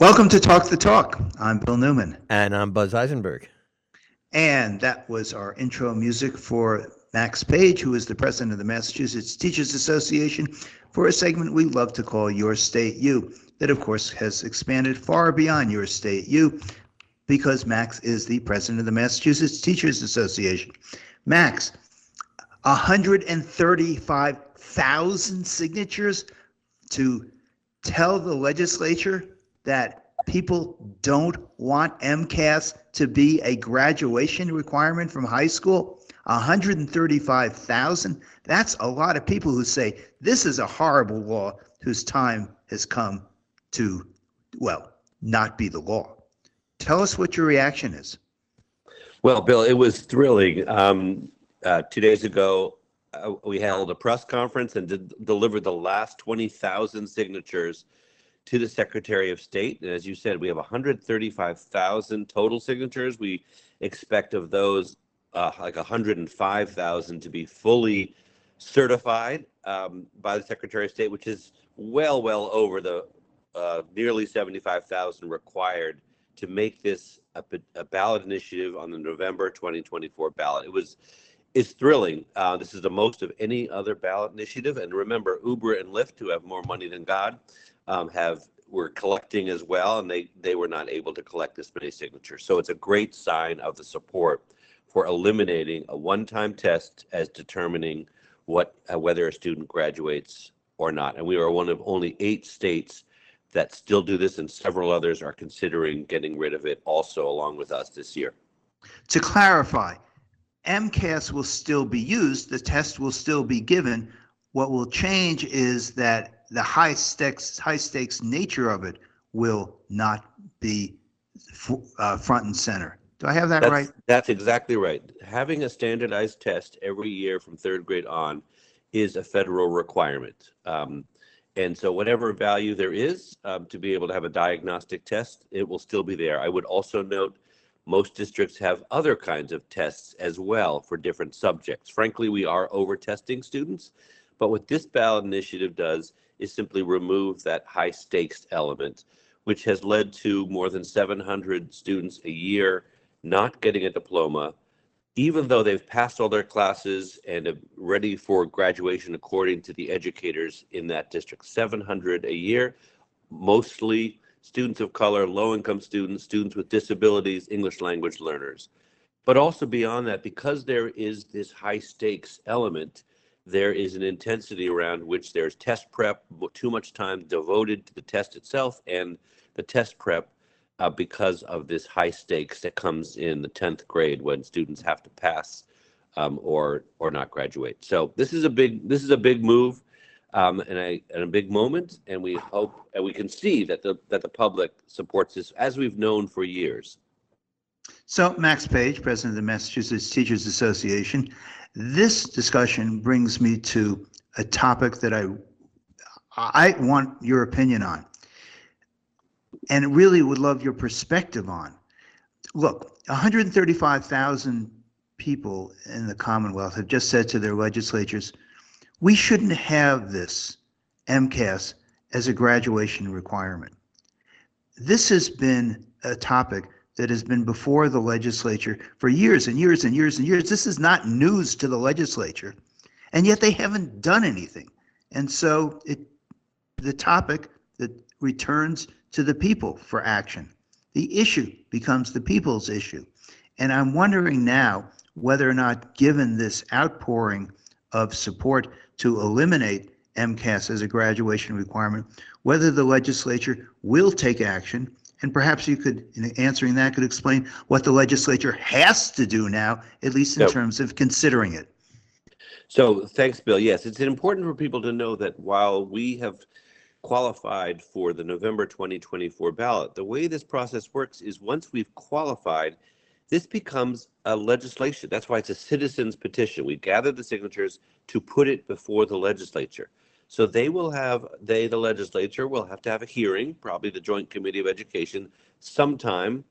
Welcome to Talk the Talk. I'm Bill Newman. And I'm Buzz Eisenberg. And that was our intro music for Max Page, who is the president of the Massachusetts Teachers Association, for a segment we love to call Your State U, that of course has expanded far beyond Your State U because Max is the president of the Massachusetts Teachers Association. Max, 135,000 signatures to tell the legislature that people don't want MCAS to be a graduation requirement from high school? 135,000? That's a lot of people who say this is a horrible law whose time has come to, well, not be the law. Tell us what your reaction is. Well, Bill, it was thrilling. Um, uh, two days ago, uh, we held a press conference and did, delivered the last 20,000 signatures to the Secretary of State. And as you said, we have 135,000 total signatures. We expect of those uh, like 105,000 to be fully certified um, by the Secretary of State, which is well, well over the uh, nearly 75,000 required to make this a, a, ballot initiative on the November 2024 ballot. It was it's thrilling. Uh, this is the most of any other ballot initiative. And remember, Uber and Lyft, who have more money than God, um, have were collecting as well, and they they were not able to collect this many signatures. So it's a great sign of the support for eliminating a one-time test as determining what uh, whether a student graduates or not. And we are one of only eight states that still do this, and several others are considering getting rid of it also along with us this year. To clarify, MCAS will still be used, the test will still be given. What will change is that the high stakes, high stakes nature of it will not be uh, front and center. Do I have that that's, right? That's exactly right. Having a standardized test every year from third grade on is a federal requirement. Um, and so whatever value there is um, to be able to have a diagnostic test, it will still be there. I would also note most districts have other kinds of tests as well for different subjects. Frankly, we are over testing students, but what this ballot initiative does is simply remove that high stakes element, which has led to more than 700 students a year not getting a diploma, even though they've passed all their classes and are ready for graduation according to the educators in that district. 700 a year, mostly students of color, low income students, students with disabilities, English language learners. But also beyond that, because there is this high stakes element, there is an intensity around which there's test prep, too much time devoted to the test itself and the test prep uh, because of this high stakes that comes in the 10th grade when students have to pass um, or or not graduate. So this is a big this is a big move um, and, a, and a big moment, and we hope and we can see that the that the public supports this as we've known for years. So Max Page, president of the Massachusetts Teachers Association, this discussion brings me to a topic that I I want your opinion on and really would love your perspective on. Look, 135,000 people in the Commonwealth have just said to their legislatures, we shouldn't have this MCAS as a graduation requirement. This has been a topic that has been before the legislature for years and years and years and years. This is not news to the legislature, and yet they haven't done anything. And so it, the topic that returns to the people for action. The issue becomes the people's issue. And I'm wondering now whether or not, given this outpouring of support to eliminate MCAS as a graduation requirement, whether the legislature will take action. And perhaps you could, in answering that, could explain what the legislature has to do now, at least in terms of considering it. So thanks, Bill. Yes, it's important for people to know that while we have qualified for the November 2024 ballot. The way this process works is once we've qualified, this becomes a legislation. That's why it's a citizen's petition. We gather the signatures to put it before the legislature. So they will have, they, the legislature, will have to have a hearing, probably the Joint Committee of Education, sometime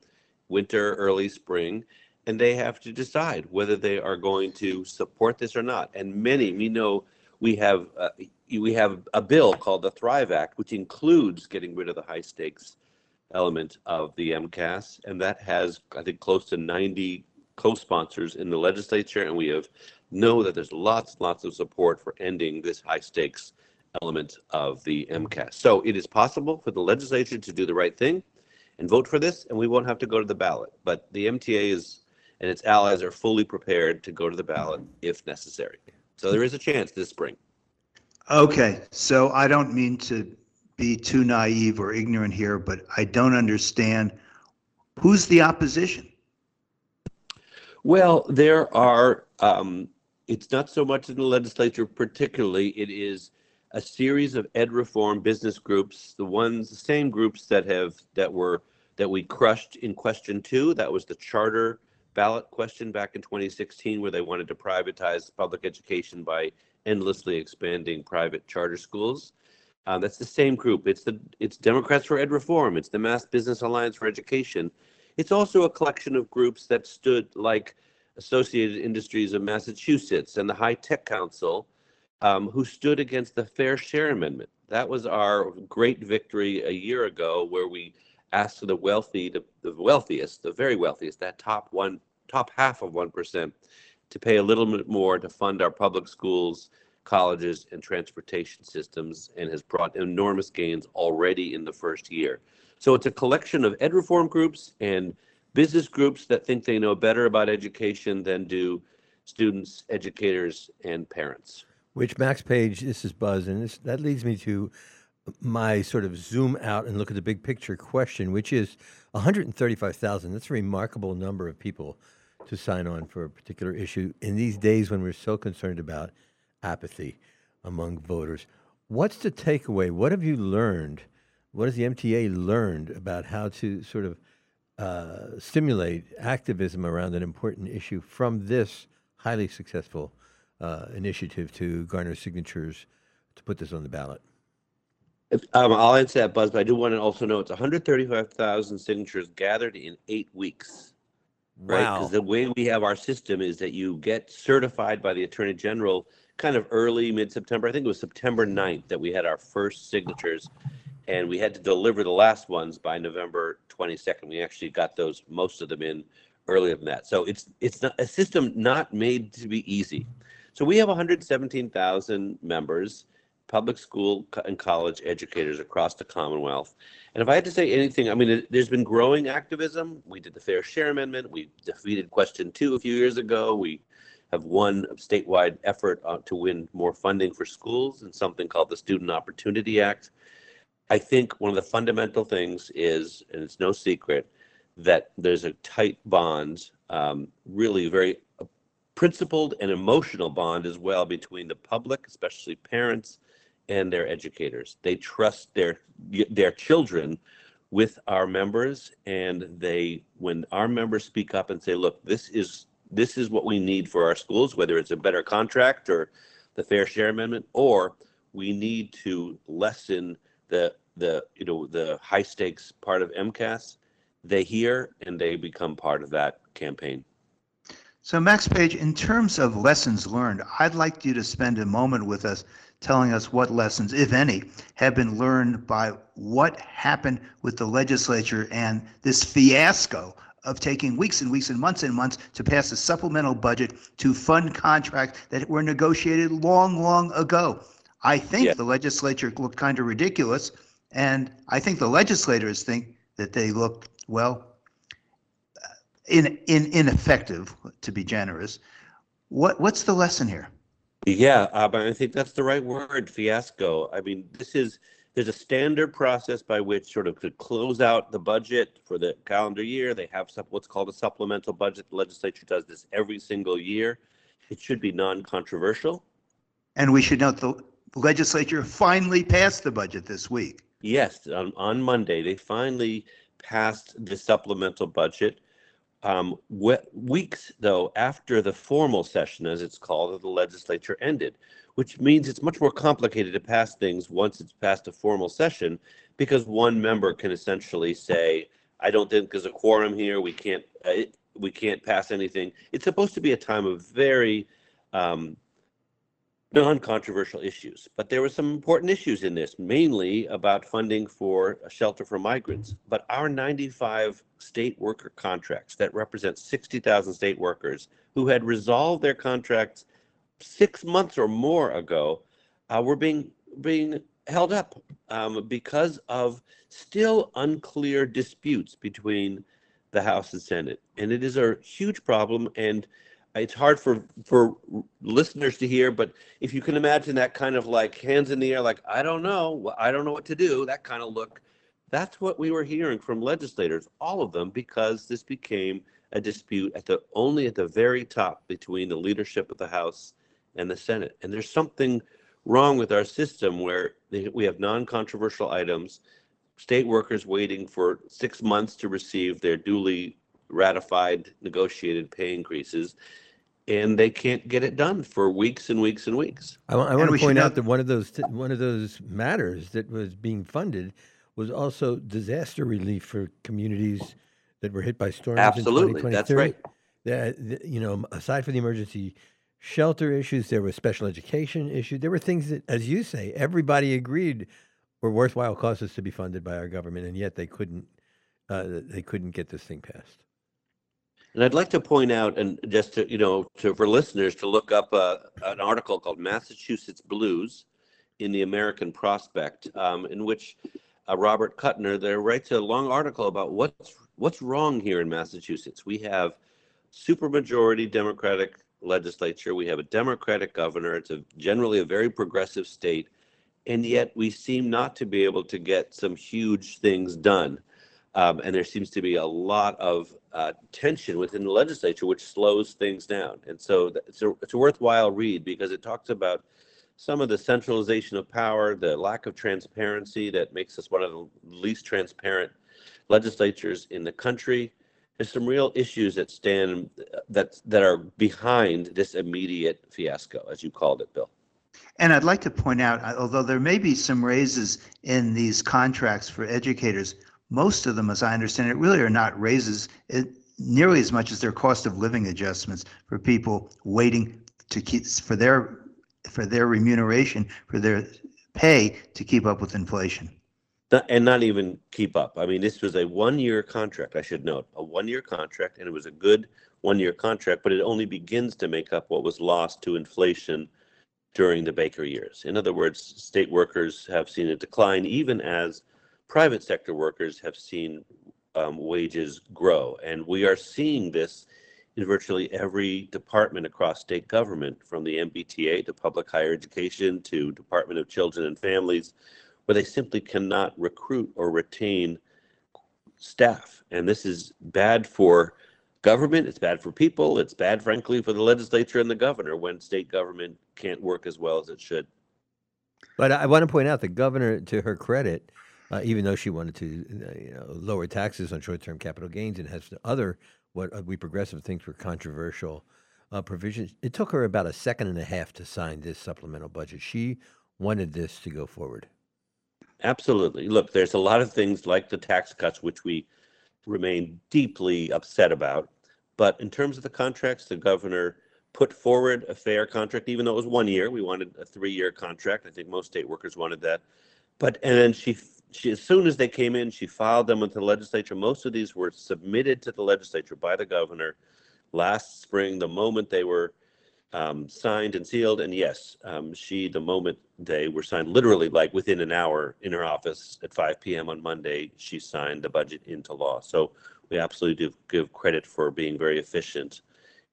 winter, early spring, and they have to decide whether they are going to support this or not. And many, we know we have uh, we have a bill called the Thrive Act, which includes getting rid of the high stakes element of the MCAS, and that has, I think, close to 90 co-sponsors in the legislature, and we have know that there's lots, lots of support for ending this high stakes element of the MCAS. So it is possible for the legislature to do the right thing and vote for this, and we won't have to go to the ballot. But the MTA is and its allies are fully prepared to go to the ballot if necessary. So there is a chance this spring. Okay, so I don't mean to be too naive or ignorant here, but I don't understand who's the opposition? Well, there are, um, it's not so much in the legislature particularly, it is a series of ed reform business groups, the ones, the same groups that have, that were, that we crushed in question two. That was the charter ballot question back in 2016 where they wanted to privatize public education by endlessly expanding private charter schools. Um, that's the same group. It's the it's Democrats for Ed Reform. It's the Mass Business Alliance for Education. It's also a collection of groups that stood like Associated Industries of Massachusetts and the High Tech Council, um, who stood against the Fair Share Amendment. That was our great victory a year ago, where we asked the wealthy, the, wealthiest, the very wealthiest, that top one top half of 1% to pay a little bit more to fund our public schools, colleges, and transportation systems, and has brought enormous gains already in the first year. So it's a collection of ed reform groups and business groups that think they know better about education than do students, educators, and parents. Which Max Page, this is Buzz, and this, that leads me to my sort of zoom out and look at the big picture question, which is 135,000. That's a remarkable number of people to sign on for a particular issue in these days when we're so concerned about apathy among voters. What's the takeaway? What have you learned? What has the MTA learned about how to sort of uh, stimulate activism around an important issue from this highly successful uh, initiative to garner signatures to put this on the ballot? Um, I'll answer that, Buzz, but I do want to also know it's 135,000 signatures gathered in eight weeks right? Wow. Because the way we have our system is that you get certified by the Attorney General kind of early, mid September. I think it was September 9th that we had our first signatures, and we had to deliver the last ones by November 22nd. We actually got those, most of them in earlier than that. So it's it's not a system not made to be easy. So we have 117,000 members public school and college educators across the Commonwealth. And if I had to say anything, I mean, there's been growing activism. We did the Fair Share Amendment. We defeated Question 2 a few years ago. We have won a statewide effort uh, to win more funding for schools and something called the Student Opportunity Act. I think one of the fundamental things is, and it's no secret, that there's a tight bond, um, really very principled and emotional bond as well between the public, especially parents, and their educators. They trust their their children with our members and they when our members speak up and say look this is this is what we need for our schools whether it's a better contract or the fair share amendment or we need to lessen the the you know the high stakes part of MCAS they hear and they become part of that campaign So Max Page, in terms of lessons learned, I'd like you to spend a moment with us telling us what lessons, if any, have been learned by what happened with the legislature and this fiasco of taking weeks and weeks and months and months to pass a supplemental budget to fund contracts that were negotiated long, long ago. I think Yeah. the legislature looked kind of ridiculous, and I think the legislators think that they looked, well, in, in, ineffective, to be generous. What, what's the lesson here? Yeah, um, I think that's the right word, fiasco. I mean, this is there's a standard process by which sort of to close out the budget for the calendar year. They have what's called a supplemental budget. The legislature does this every single year. It should be non-controversial. And we should note the legislature finally passed the budget this week. Yes, on, on Monday they finally passed the supplemental budget. Um, we- weeks though after the formal session, as it's called, of the legislature ended, which means it's much more complicated to pass things once it's passed a formal session, because one member can essentially say, "I don't think there's a quorum here. We can't. Uh, we can't pass anything." It's supposed to be a time of very um, non-controversial issues. But there were some important issues in this, mainly about funding for a shelter for migrants. But our 95 state worker contracts that represent 60,000 state workers who had resolved their contracts six months or more ago uh, were being being held up um, because of still unclear disputes between the House and Senate, and it is a huge problem. And it's hard for for listeners to hear but if you can imagine that kind of like hands in the air like i don't know i don't know what to do that kind of look that's what we were hearing from legislators all of them because this became a dispute at the only at the very top between the leadership of the house and the senate. And there's something wrong with our system where we have non-controversial items state workers waiting for six months to receive their duly ratified negotiated pay increases and they can't get it done for weeks and weeks and weeks. I, I want to point out that one of those one of those matters that was being funded was also disaster relief for communities that were hit by storms. Absolutely, that's right. That, you know, aside from the emergency shelter issues, there was special education issues. There were things that, as you say, everybody agreed were worthwhile causes to be funded by our government, and yet they couldn't. Uh, they couldn't get this thing passed. And I'd like to point out, and just to, you know, to, for listeners to look up uh, an article called Massachusetts Blues in the American Prospect, um, in which uh, Robert Kuttner there writes a long article about what's what's wrong here in Massachusetts. We have supermajority Democratic legislature. We have a Democratic governor. It's a generally a very progressive state, and yet we seem not to be able to get some huge things done. Um, and there seems to be a lot of uh, tension within the legislature, which slows things down. And so it's a, it's a worthwhile read because it talks about some of the centralization of power, the lack of transparency that makes us one of the least transparent legislatures in the country. There's some real issues that stand that that are behind this immediate fiasco, as you called it, Bill. And I'd like to point out, although there may be some raises in these contracts for educators, most of them, as I understand it, really are not raises it, nearly as much as their cost of living adjustments for people waiting to keep for their for their remuneration for their pay to keep up with inflation. And not even keep up. I mean, this was a one-year contract. I should note a one-year contract, and it was a good one-year contract, but it only begins to make up what was lost to inflation during the Baker years. In other words, state workers have seen a decline even as private sector workers have seen um, wages grow. And we are seeing this in virtually every department across state government, from the MBTA to public higher education to Department of Children and Families, where they simply cannot recruit or retain staff. And this is bad for government, it's bad for people, it's bad, frankly, for the legislature and the governor when state government can't work as well as it should. But I want to point out the governor, to her credit, uh, even though she wanted to uh, you know, lower taxes on short-term capital gains and has other what uh, we progressive think were controversial uh, provisions. It took her about a second and a half to sign this supplemental budget. She wanted this to go forward. Absolutely. Look, there's a lot of things like the tax cuts which we remain deeply upset about. But in terms of the contracts, the governor put forward a fair contract, even though it was one year. We wanted a three-year contract. I think most state workers wanted that. But and then she she as soon as they came in, she filed them with the legislature. Most of these were submitted to the legislature by the governor last spring, the moment they were um, signed and sealed. And yes, um, she, the moment they were signed, literally like within an hour in her office at 5 p.m. on Monday, she signed the budget into law. So we absolutely do give credit for being very efficient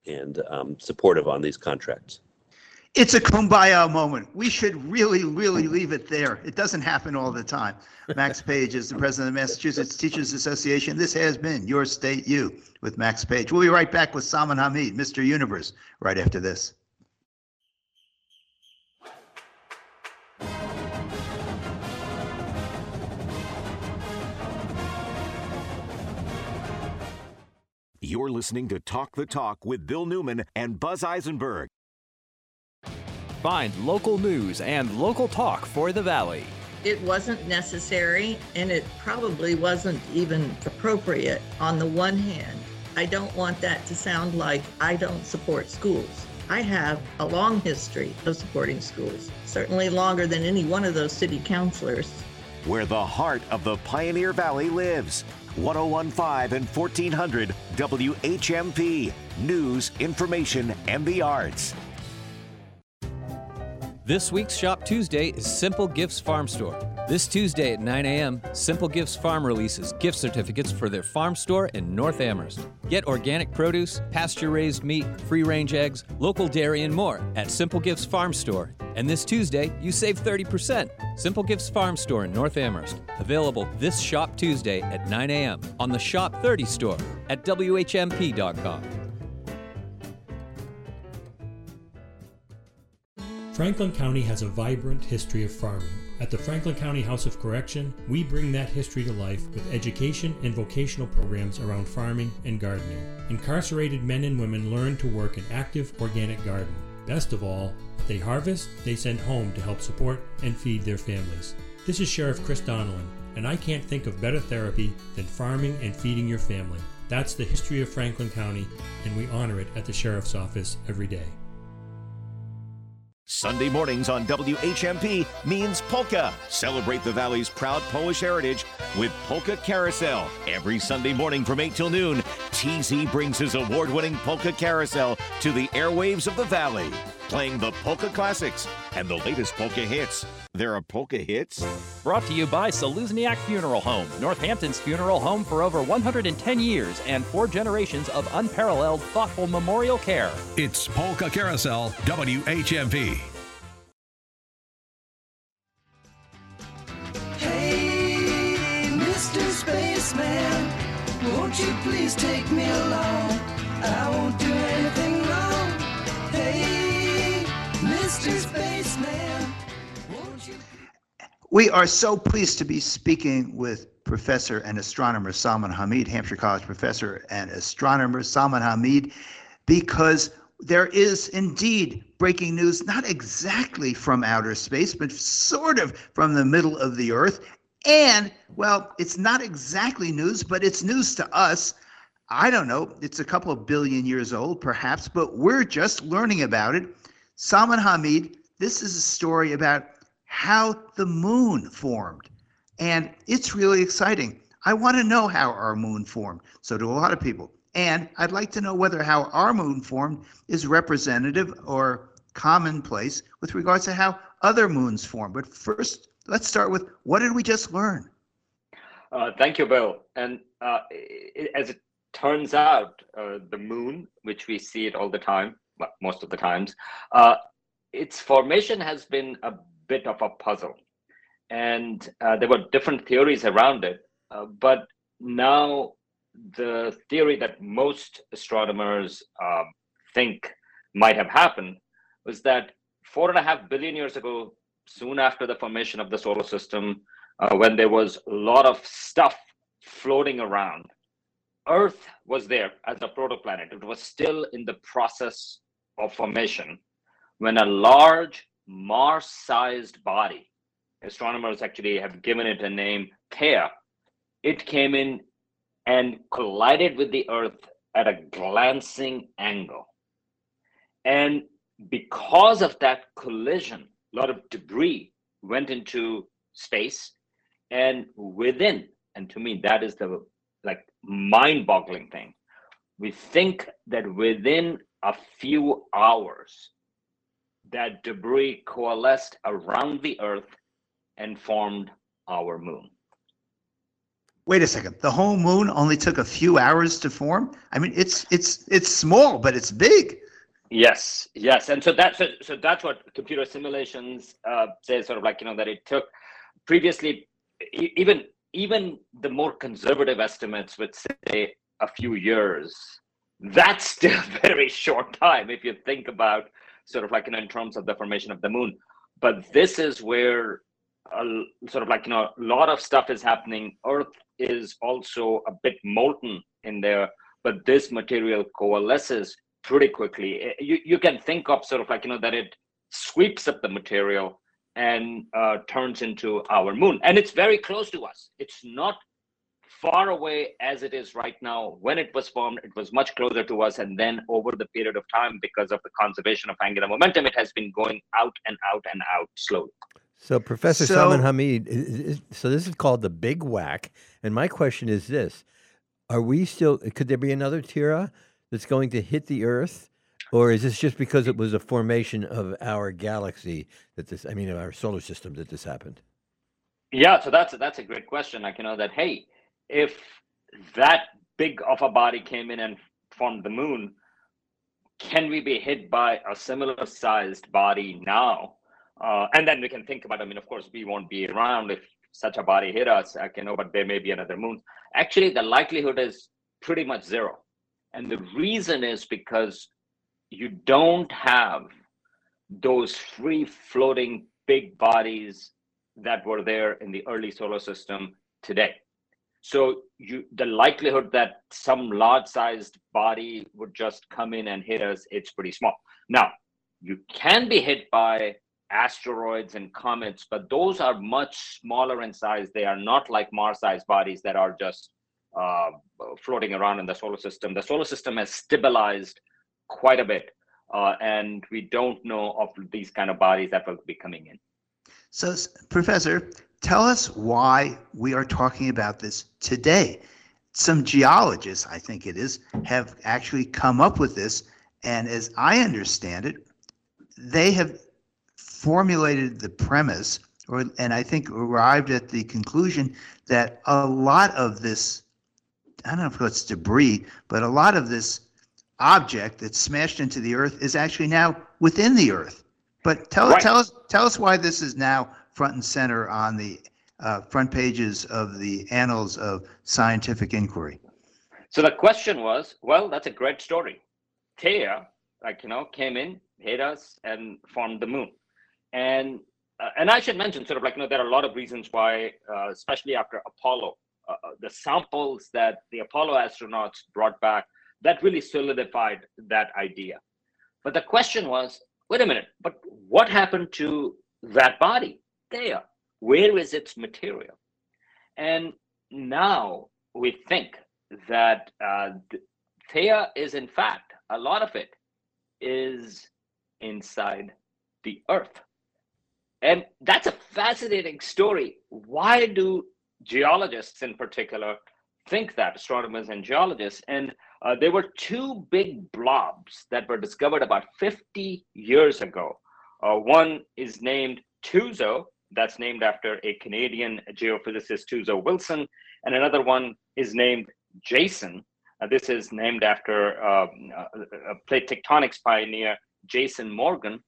and um, supportive on these contracts. It's a kumbaya moment. We should really, really leave it there. It doesn't happen all the time. Max Page is the president of the Massachusetts Teachers Association. This has been Your State U with Max Page. We'll be right back with Salman Hameed, Mr. Universe, right after this. You're listening to Talk the Talk with Bill Newman and Buzz Eisenberg. Find local news and local talk for the Valley. It wasn't necessary and it probably wasn't even appropriate. On the one hand, I don't want that to sound like I don't support schools. I have a long history of supporting schools, certainly longer than any one of those city councilors. Where the heart of the Pioneer Valley lives. 1015 and 1400 WHMP. News, information, and the arts. This week's Shop Tuesday is Simple Gifts Farm Store. This Tuesday at 9 a.m., Simple Gifts Farm releases gift certificates for their farm store in North Amherst. Get organic produce, pasture raised meat, free range eggs, local dairy, and more at Simple Gifts Farm Store. And this Tuesday, you save 30%. Simple Gifts Farm Store in North Amherst. Available this Shop Tuesday at 9 a.m. on the Shop 30 store at WHMP.com. Franklin County has a vibrant history of farming. At the Franklin County House of Correction, we bring that history to life with education and vocational programs around farming and gardening. Incarcerated men and women learn to work an active organic garden. Best of all, what they harvest, they send home to help support and feed their families. This is Sheriff Chris Donelan, and I can't think of better therapy than farming and feeding your family. That's the history of Franklin County, and we honor it at the Sheriff's Office every day. Sunday mornings on WHMP means polka. Celebrate the Valley's proud Polish heritage with Polka Carousel. Every Sunday morning from 8 till noon, TZ brings his award winning Polka Carousel to the airwaves of the Valley, playing the polka classics and the latest polka hits. There are polka hits? Brought to you by Czelusniak Funeral Home, Northampton's funeral home for over 110 years and four generations of unparalleled, thoughtful memorial care. It's Polka Carousel, WHMP. Hey, Mr. Spaceman, won't you please take me along? I won't do anything We are so pleased to be speaking with Professor and astronomer Salman Hameed, Hampshire College professor and astronomer Salman Hameed, because there is indeed breaking news, not exactly from outer space, but sort of from the middle of the Earth. And, well, it's not exactly news, but it's news to us. I don't know, it's a couple of billion years old, perhaps, but we're just learning about it. Salman Hameed, this is a story about how the moon formed. And it's really exciting. I want to know how our moon formed. So do a lot of people. And I'd like to know whether how our moon formed is representative or commonplace with regards to how other moons form. But first, let's start with what did we just learn? Uh, thank you, Bill. And uh, i as it turns out, uh, the moon, which we see it all the time, well, most of the times, uh, its formation has been a bit of a puzzle. And uh, there were different theories around it. Uh, but now the theory that most astronomers um, think might have happened was that four and a half billion years ago, soon after the formation of the solar system, uh, when there was a lot of stuff floating around, Earth was there as a protoplanet. It was still in the process of formation when a large Mars sized body, astronomers actually have given it a name, Theia, it came in and collided with the Earth at a glancing angle. And because of that collision, a lot of debris went into space and within, and to me, that is the like mind boggling thing. We think that within a few hours, that debris coalesced around the Earth and formed our moon. Wait a second. The whole moon only took a few hours to form? I mean, it's it's it's small, but it's big. Yes, yes, and so that's so, so that's what computer simulations uh, say. Sort of like you know that it took previously even even the more conservative estimates would say a few years. That's still very short time if you think about sort of like you know in terms of the formation of the moon. But this is where a, sort of like you know a lot of stuff is happening. Earth is also a bit molten in there, but this material coalesces pretty quickly. Eh, You you can think of sort of like you know that it sweeps up the material and uh, turns into our moon, and it's very close to us. It's not far away as it is right now, when it was formed, it was much closer to us. And then over the period of time, because of the conservation of angular momentum, it has been going out and out and out slowly. So, Professor So- Salman Hameed, i- i- so this is called the Big Whack. And my question is this Are we still, could there be another Theia that's going to hit the Earth? Or is this just because it was a formation of our galaxy that this, I mean, of our solar system that this happened? Yeah, so that's that's a great question. Like you know that hey, if that big of a body came in and formed the moon, can we be hit by a similar sized body now? Uh, and then we can think about. I mean, of course, we won't be around if such a body hit us. Like, you know, but there may be another moon. Actually, the likelihood is pretty much zero, and the reason is because you don't have those free floating big bodies that were there in the early solar system today. So you the likelihood that some large sized body would just come in and hit us, it's pretty small. Now, you can be hit by asteroids and comets, but those are much smaller in size. They are not like Mars sized bodies that are just uh, floating around in the solar system. The solar system has stabilized quite a bit. Uh, and we don't know of these kind of bodies that will be coming in. So, Professor, tell us why we are talking about this today. Some geologists, I think it is, have actually come up with this. And as I understand it, they have formulated the premise, or and I think arrived at the conclusion that a lot of this, I don't know if it's debris, but a lot of this object that's smashed into the earth is actually now within the earth. But tell, Right. tell us tell us why this is now front and center on the uh, front pages of the annals of scientific inquiry. So the question was, well, that's a great story. Theia, like you know, came in, hit us, and formed the moon. And uh, and I should mention, sort of like you know, there are a lot of reasons why, uh, especially after Apollo, uh, uh, the samples that the Apollo astronauts brought back that really solidified that idea. But the question was, wait a minute, but what happened to that body, Theia? Where is its material? And now we think that uh, Theia is, in fact, a lot of it is inside the Earth. And that's a fascinating story. Why do geologists, in particular, think that, astronomers and geologists? And uh, there were two big blobs that were discovered about 50 years ago. Uh, one is named Tuzo, that's named after a Canadian geophysicist, Tuzo Wilson, and another one is named Jason. Uh, this is named after uh, a plate tectonics pioneer, Jason Morgan.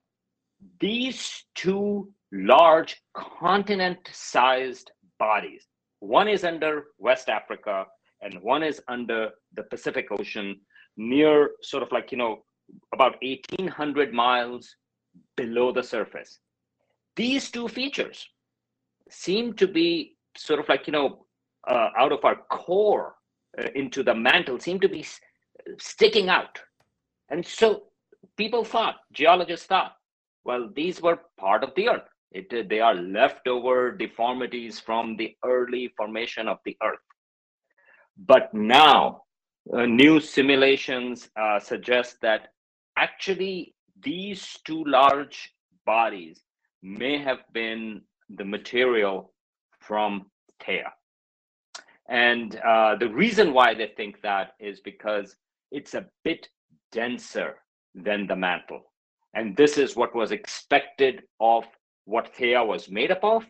These two large continent sized bodies, one is under West Africa and one is under the Pacific Ocean, near sort of like, you know, about 1800 miles below the surface. These two features seem to be sort of like, you know, uh, out of our core uh, into the mantle, seem to be s- sticking out. And so people thought, geologists thought, well, these were part of the earth. It, uh, they are leftover deformities from the early formation of the earth. But now, uh, new simulations uh, suggest that actually these two large bodies may have been the material from Theia. And uh, the reason why they think that is because it's a bit denser than the mantle. And this is what was expected of what Theia was made up of.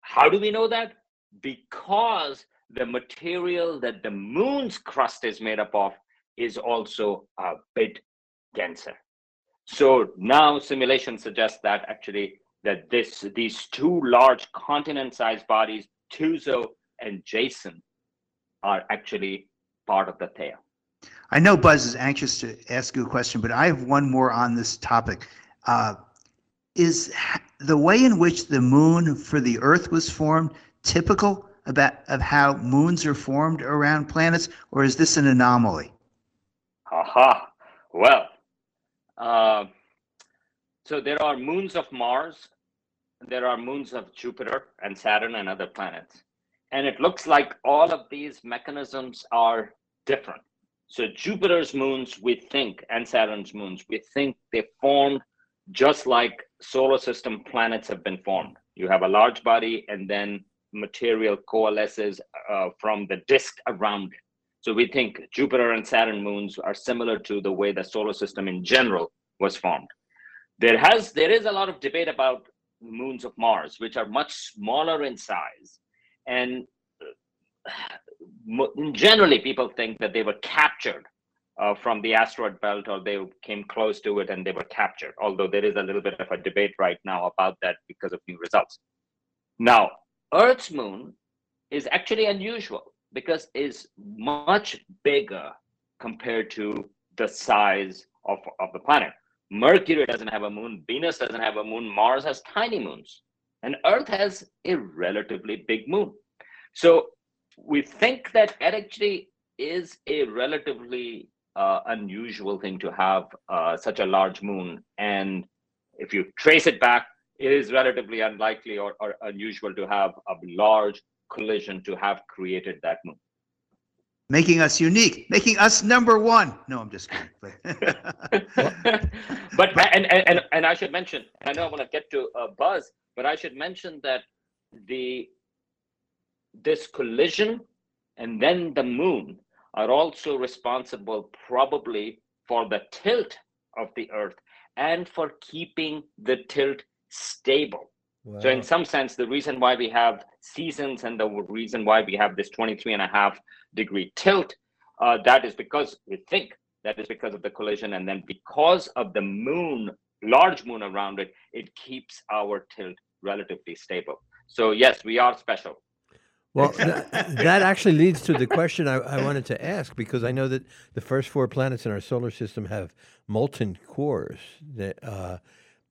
How do we know that? Because the material that the moon's crust is made up of is also a bit denser. So now simulation suggests that actually that this these two large continent-sized bodies, Tuzo and Jason, are actually part of the tail. I know Buzz is anxious to ask you a question, but I have one more on this topic. Uh, is the way in which the moon for the Earth was formed typical about of how moons are formed around planets, or is this an anomaly? Aha. Well, uh, so there are moons of Mars, there are moons of Jupiter and Saturn and other planets. and it looks like all of these mechanisms are different. So Jupiter's moons, we think, and Saturn's moons, we think they formed just like solar system planets have been formed. You have a large body, and then material coalesces uh, from the disk around it. So we think Jupiter and Saturn moons are similar to the way the solar system in general was formed. There has there is a lot of debate about moons of Mars, which are much smaller in size, and uh, generally people think that they were captured uh, from the asteroid belt or they came close to it and they were captured. Although there is a little bit of a debate right now about that because of new results. Now, Earth's moon is actually unusual because it's much bigger compared to the size of, of the planet. Mercury doesn't have a moon, Venus doesn't have a moon, Mars has tiny moons, and Earth has a relatively big moon. So we think that it actually is a relatively uh, unusual thing to have uh, such a large moon. And if you trace it back, it is relatively unlikely or, or unusual to have a large collision to have created that moon. Making us unique, making us number one. No, I'm just kidding. but and, and and I should mention, I know I want to get to uh, Buzz, but I should mention that the this collision and then the moon are also responsible probably for the tilt of the earth and for keeping the tilt stable wow. so in some sense the reason why we have seasons and the reason why we have this 23 and a half degree tilt uh, that is because we think that is because of the collision and then because of the moon large moon around it it keeps our tilt relatively stable so yes we are special well, that, that actually leads to the question I, I, wanted to ask because I know that the first four planets in our solar system have molten cores, that, uh,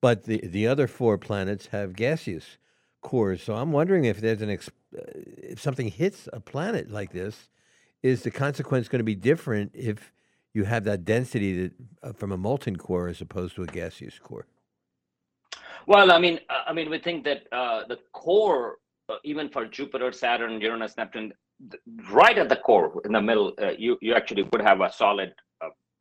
but the the other four planets have gaseous cores. So I'm wondering if there's an uh, if something hits a planet like this, is the consequence going to be different if you have that density that, uh, from a molten core as opposed to a gaseous core? Well, I mean, uh, I mean, we think that uh, the core uh, even for Jupiter, Saturn, Uranus, Neptune, right at the core, in the middle, uh, you you actually would have a solid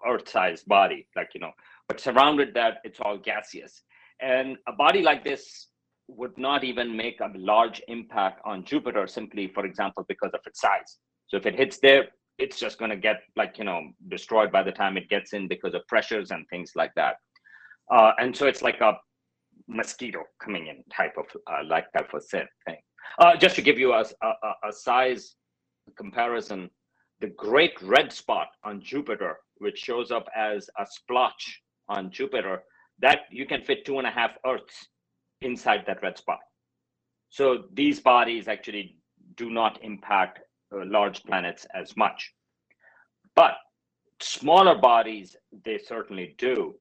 Earth-sized body, like you know, but surrounded that, it's all gaseous. And a body like this would not even make a large impact on Jupiter, simply, for example, because of its size. So if it hits there, it's just going to get like you know destroyed by the time it gets in because of pressures and things like that. Uh, and so it's like a mosquito coming in type of uh, like that for said thing. Uh, just to give you a, a, a size comparison, the great red spot on Jupiter, which shows up as a splotch on Jupiter, that you can fit two and a half Earths inside that red spot. So these bodies actually do not impact uh, large planets as much. But smaller bodies, they certainly do.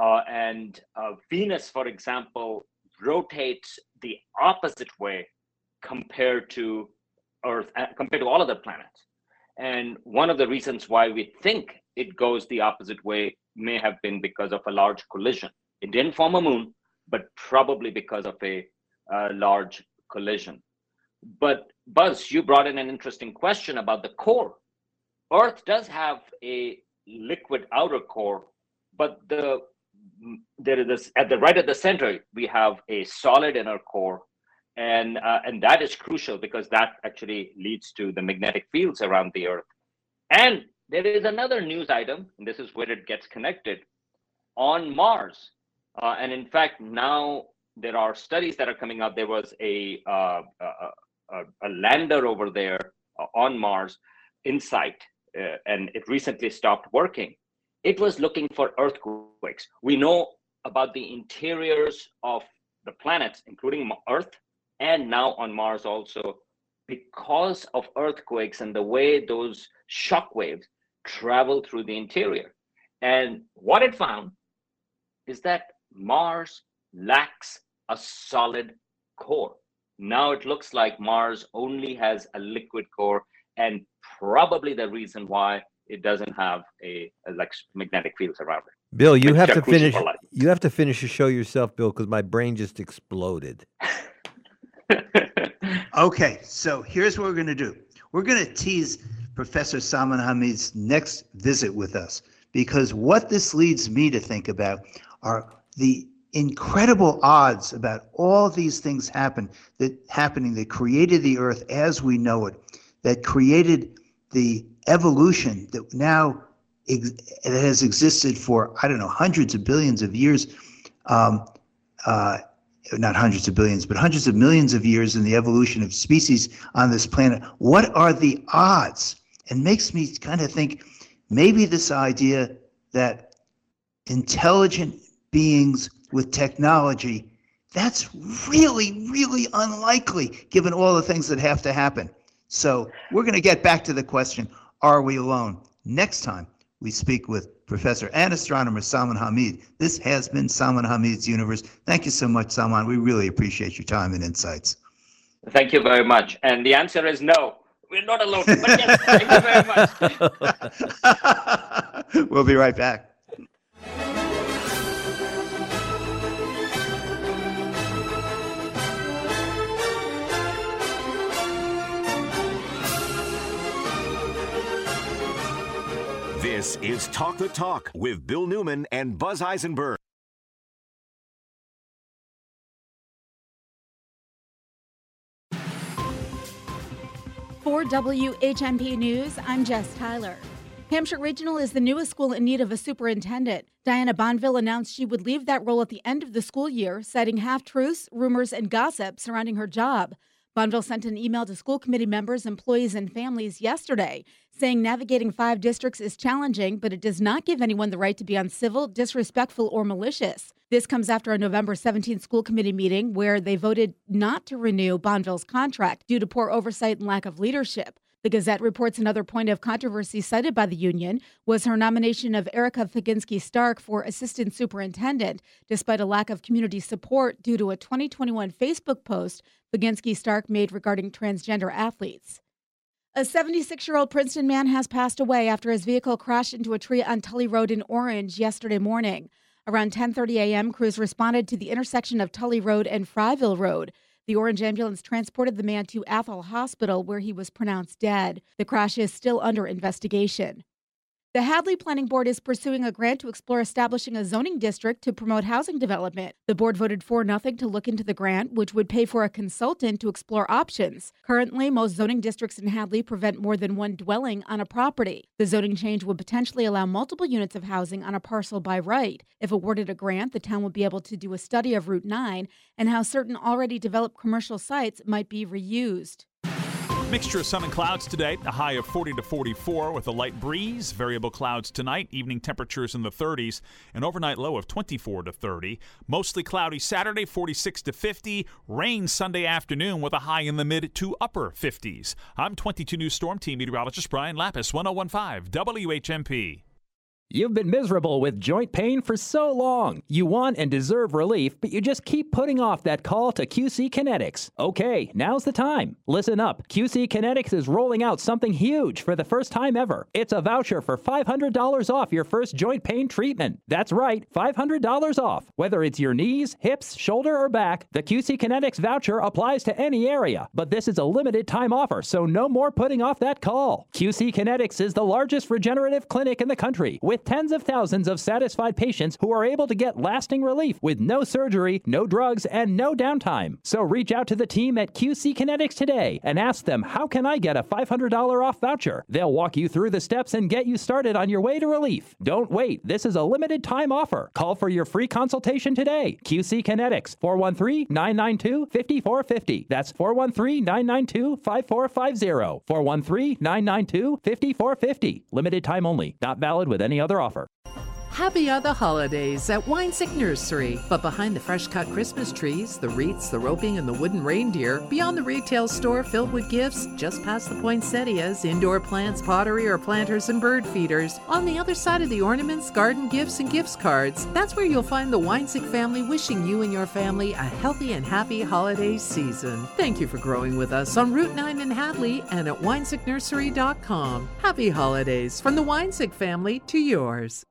Uh, and uh, Venus, for example, rotates the opposite way compared to Earth, uh, compared to all other planets. And one of the reasons why we think it goes the opposite way may have been because of a large collision. It didn't form a moon, but probably because of a, a large collision. But Buzz, you brought in an interesting question about the core. Earth does have a liquid outer core, but the there is this, at the right at the center we have a solid inner core and uh, and that is crucial because that actually leads to the magnetic fields around the earth and there is another news item and this is where it gets connected on mars uh, and in fact now there are studies that are coming out there was a uh, a, a, lander over there uh, on mars insight uh, and it recently stopped working. It was looking for earthquakes. We know about the interiors of the planets including earth and now on Mars also, because of earthquakes and the way those shock waves travel through the interior. And what it found is that Mars lacks a solid core. Now it looks like Mars only has a liquid core, and probably the reason why it doesn't have a, a like magnetic fields around it. Bill, you have to finish. You have to finish the show yourself, Bill, because my brain just exploded. Okay, so here's what we're going to do. We're going to tease Professor Salman Hameed's next visit with us because what this leads me to think about are the incredible odds about all these things happen that happening that created the earth as we know it that created the evolution that now ex- that has existed for i don't know hundreds of billions of years um, uh, not hundreds of billions but hundreds of millions of years in the evolution of species on this planet. What are the odds? And makes me kind of think maybe this idea that intelligent beings with technology, that's really, really unlikely given all the things that have to happen. So we're going to get back to the question Are we alone? Next time we speak with Professor and astronomer Salman Hameed. This has been Salman Hameed's Universe. Thank you so much, Salman. We really appreciate your time and insights. Thank you very much. And the answer is no. We're not alone. But yes, thank you very much. we'll be right back. This is Talk the Talk with Bill Newman and Buzz Eisenberg. For WHMP News, I'm Jess Tyler. Hampshire Regional is the newest school in need of a superintendent. Diana Bonville announced she would leave that role at the end of the school year, citing half truths, rumors, and gossip surrounding her job. Bonville sent an email to school committee members, employees, and families yesterday saying navigating five districts is challenging, but it does not give anyone the right to be uncivil, disrespectful, or malicious. This comes after a November 17th school committee meeting where they voted not to renew Bonville's contract due to poor oversight and lack of leadership. The Gazette reports another point of controversy cited by the union was her nomination of Erica Faginski Stark for assistant superintendent, despite a lack of community support due to a 2021 Facebook post Faginski Stark made regarding transgender athletes. A 76 year old Princeton man has passed away after his vehicle crashed into a tree on Tully Road in Orange yesterday morning. Around 10:30 a.m., crews responded to the intersection of Tully Road and Fryville Road. The Orange ambulance transported the man to Athol Hospital where he was pronounced dead. The crash is still under investigation. The Hadley Planning Board is pursuing a grant to explore establishing a zoning district to promote housing development. The board voted 4 nothing to look into the grant, which would pay for a consultant to explore options. Currently, most zoning districts in Hadley prevent more than one dwelling on a property. The zoning change would potentially allow multiple units of housing on a parcel by right. If awarded a grant, the town would be able to do a study of Route 9 and how certain already developed commercial sites might be reused. Mixture of sun and clouds today, a high of 40 to 44 with a light breeze. Variable clouds tonight, evening temperatures in the 30s, an overnight low of 24 to 30. Mostly cloudy Saturday, 46 to 50. Rain Sunday afternoon with a high in the mid to upper 50s. I'm 22 News Storm Team meteorologist Brian Lapis, 1015 WHMP. You've been miserable with joint pain for so long. You want and deserve relief, but you just keep putting off that call to QC Kinetics. Okay, now's the time. Listen up. QC Kinetics is rolling out something huge for the first time ever. It's a voucher for $500 off your first joint pain treatment. That's right, $500 off. Whether it's your knees, hips, shoulder, or back, the QC Kinetics voucher applies to any area. But this is a limited time offer, so no more putting off that call. QC Kinetics is the largest regenerative clinic in the country with tens of thousands of satisfied patients who are able to get lasting relief with no surgery, no drugs, and no downtime. So reach out to the team at QC Kinetics today and ask them, How can I get a $500 off voucher? They'll walk you through the steps and get you started on your way to relief. Don't wait, this is a limited time offer. Call for your free consultation today. QC Kinetics, 413 992 5450. That's 413 992 5450. 413 992 5450. Limited time only. Not valid with any other offer. Happy are the holidays at Wanczyk Nursery. But behind the fresh cut Christmas trees, the wreaths, the roping, and the wooden reindeer, beyond the retail store filled with gifts, just past the poinsettias, indoor plants, pottery, or planters and bird feeders, on the other side of the ornaments, garden gifts, and gifts cards, that's where you'll find the Wanczyk family wishing you and your family a healthy and happy holiday season. Thank you for growing with us on Route 9 in Hadley and at wanczyknursery.com. Happy holidays from the Wanczyk family to yours.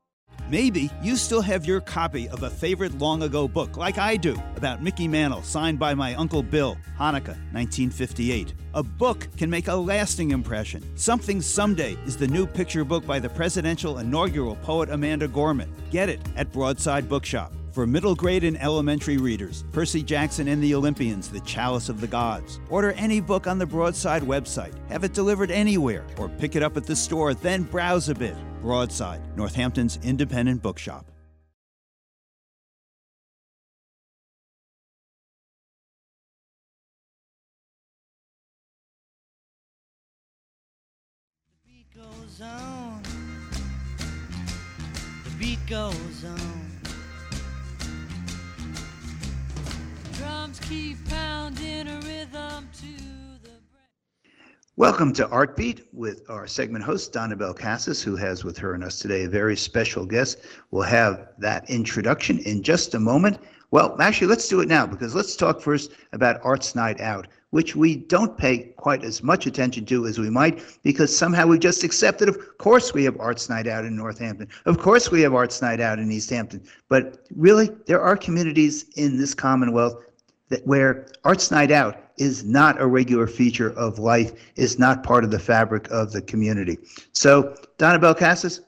Maybe you still have your copy of a favorite long ago book, like I do, about Mickey Mantle, signed by my Uncle Bill, Hanukkah, 1958. A book can make a lasting impression. Something Someday is the new picture book by the presidential inaugural poet Amanda Gorman. Get it at Broadside Bookshop. For middle grade and elementary readers, Percy Jackson and the Olympians, The Chalice of the Gods. Order any book on the Broadside website, have it delivered anywhere, or pick it up at the store, then browse a bit. Broadside, Northampton's independent bookshop. The beat goes on. The beat goes on. Welcome to Art Beat with our segment host, Donnabelle Casis, who has with her and us today a very special guest. We'll have that introduction in just a moment. Well, actually, let's do it now because let's talk first about Arts Night Out, which we don't pay quite as much attention to as we might because somehow we just accepted, of course, we have Arts Night Out in Northampton. Of course, we have Arts Night Out in Easthampton. But really, there are communities in this Commonwealth that where Arts Night Out is not a regular feature of life, is not part of the fabric of the community. So, Donnabelle Casis,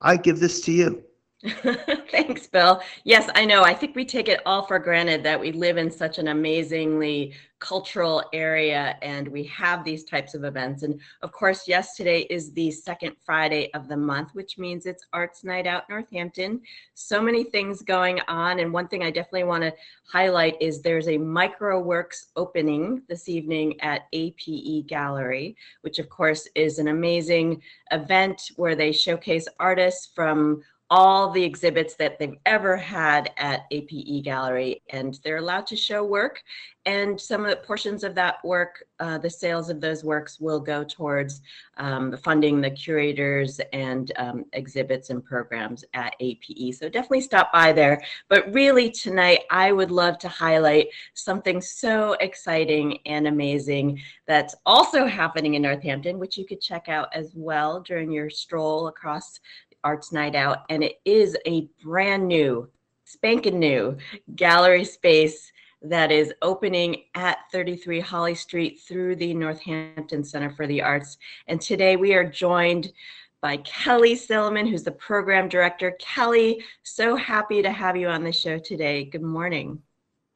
I give this to you. Thanks, Bill. Yes, I know. I think we take it all for granted that we live in such an amazingly cultural area and we have these types of events. And of course, yes, today is the second Friday of the month, which means it's Arts Night Out Northampton. So many things going on. And one thing I definitely want to highlight is there's a MicroWorks opening this evening at APE Gallery, which of course is an amazing event where they showcase artists from all the exhibits that they've ever had at APE Gallery, and they're allowed to show work. And some of the portions of that work, uh, the sales of those works will go towards um, funding the curators and um, exhibits and programs at APE. So definitely stop by there. But really tonight, I would love to highlight something so exciting and amazing that's also happening in Northampton, which you could check out as well during your stroll across Arts Night Out, and it is a brand new, spanking new gallery space that is opening at 33 Hawley Street through the Northampton Center for the Arts. And today we are joined by Kelly Silliman, who's the program director. Kelly, so happy to have you on the show today. Good morning.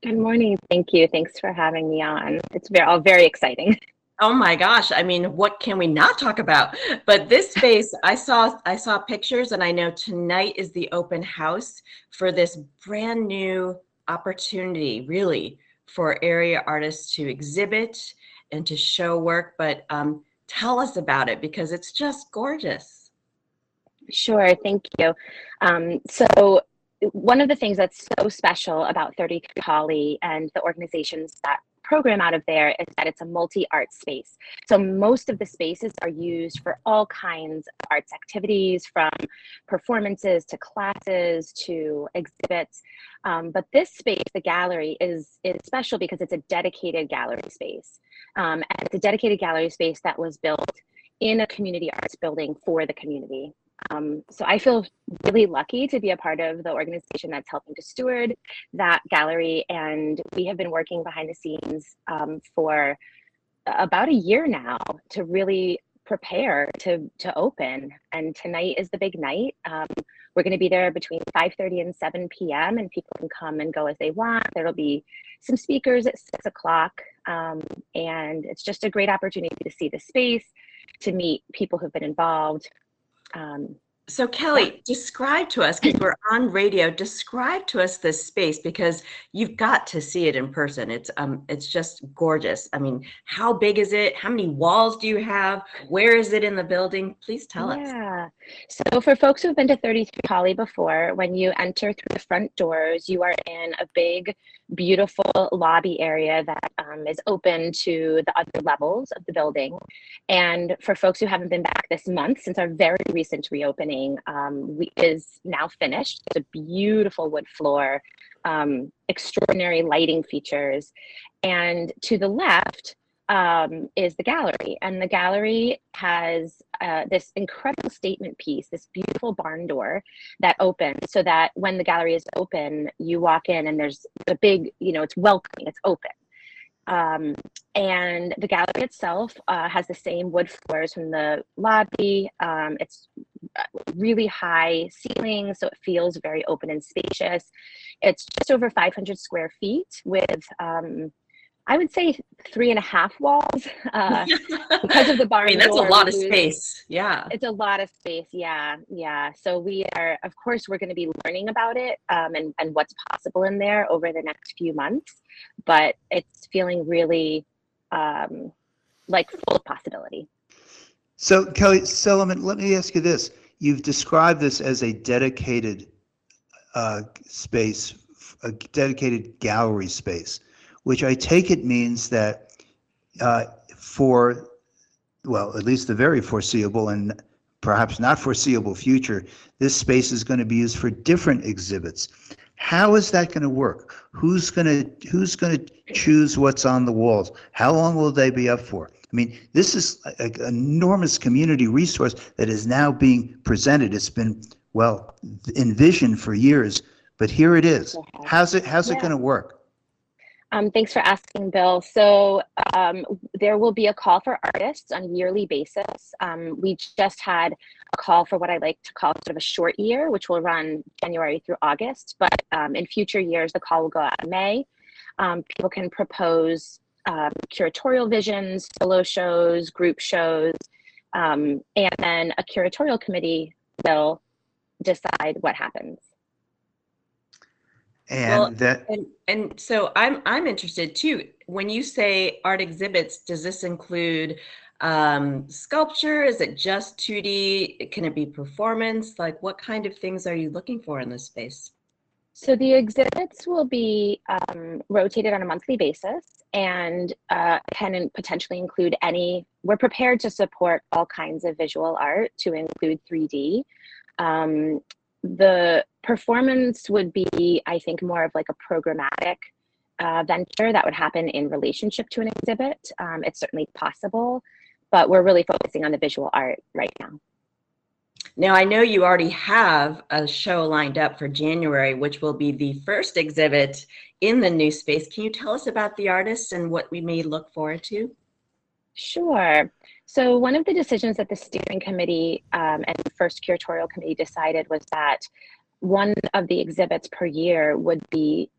Good morning. Thank you. Thanks for having me on. It's very, all very exciting. Oh my gosh. I mean, what can we not talk about? But this space, I saw I saw pictures and I know tonight is the open house for this brand new opportunity really for area artists to exhibit and to show work, but um, tell us about it because it's just gorgeous. Sure, thank you. Um, so one of the things that's so special about 33 Hawley and the organizations that program out of there is that it's a multi-art space. So most of the spaces are used for all kinds of arts activities from performances to classes to exhibits. Um, but this space, the gallery, is, is special because it's a dedicated gallery space. Um, and it's a dedicated gallery space that was built in a community arts building for the community. Um, so I feel really lucky to be a part of the organization that's helping to steward that gallery. And we have been working behind the scenes um, for about a year now to really prepare to to open. And tonight is the big night. Um, we're going to be there between 5:30 and 7 p.m. and people can come and go as they want. There'll be some speakers at six o'clock, um, and it's just a great opportunity to see the space, to meet people who've been involved, um, so Kelly, describe to us, because we're on radio, describe to us this space because you've got to see it in person. It's um it's just gorgeous. I mean, how big is it? How many walls do you have? Where is it in the building? Please tell us. Yeah. So for folks who've been to 33 Hawley before, when you enter through the front doors, you are in a big, beautiful lobby area that um, is open to the other levels of the building. And for folks who haven't been back this month, since our very recent reopening, um, we, is now finished. It's a beautiful wood floor, um, extraordinary lighting features. And to the left, um, is the gallery. And the gallery has uh, this incredible statement piece, this beautiful barn door that opens so that when the gallery is open, you walk in and there's a big, you know, it's welcoming, it's open. Um, and the gallery itself uh, has the same wood floors from the lobby. Um, it's uh, really high ceilings, so it feels very open and spacious. It's just over 500 square feet with um, I would say three and a half walls uh, because of the barn. I mean, that's a lot of space. Yeah. It's a lot of space. Yeah. Yeah. So we are, of course, we're going to be learning about it um, and, and what's possible in there over the next few months. But it's feeling really um, like full of possibility. So Kelly Silliman, let me ask you this. You've described this as a dedicated uh, space, a dedicated gallery space, which I take it means that uh, for, well, at least the very foreseeable and perhaps not foreseeable future, this space is going to be used for different exhibits. How is that going to work? Who's going to who's going to choose what's on the walls? How long will they be up for? I mean, this is an enormous community resource that is now being presented. It's been well envisioned for years, but here it is. How's it how's it going to work? Um, thanks for asking, Bill. So um, there will be a call for artists on a yearly basis. Um, we just had a call for what I like to call sort of a short year, which will run January through August. But um, in future years, the call will go out in May. Um, people can propose um, curatorial visions, solo shows, group shows, and then a curatorial committee will decide what happens. And Well, that and and so I'm I'm interested too. When you say art exhibits, does this include um, sculpture? Is it just 2D? Can it be performance? Like what kind of things are you looking for in this space? So the exhibits will be um, rotated on a monthly basis and uh, can in- potentially include any. We're prepared to support all kinds of visual art to include 3D. Um, the performance would be, I think, more of like a programmatic uh, venture that would happen in relationship to an exhibit. Um, it's certainly possible, but we're really focusing on the visual art right now. Now I know you already have a show lined up for January, which will be the first exhibit in the new space. Can you tell us about the artists and what we may look forward to? Sure. So one of the decisions that the steering committee um, and first curatorial committee decided was that one of the exhibits per year would be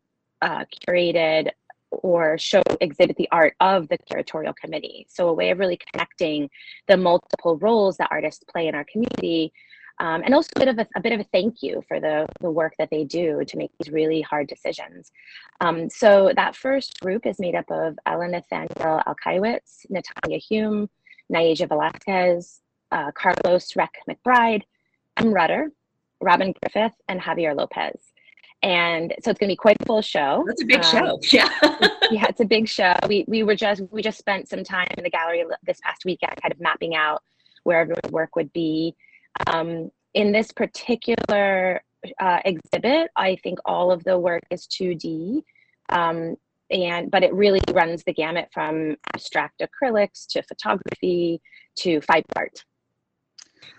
uh, curated or show exhibit the art of the curatorial committee. So a way of really connecting the multiple roles that artists play in our community, um, and also a bit of a, a bit of a thank you for the the work that they do to make these really hard decisions. Um, so that first group is made up of Ellen Nathaniel Alkaiewicz, Natalia Hume, Naija Velasquez, uh, Carlos Rec McBride, M. Rudder, Robin Griffith, and Javier Lopez. And so it's going to be quite a full show. That's a big Um, show. Yeah. yeah, it's a big show. We we were just we just spent some time in the gallery this past weekend, kind of mapping out where everyone's work would be. Um, in this particular uh, exhibit, I think all of the work is 2D, um, and but it really runs the gamut from abstract acrylics to photography to fiber art.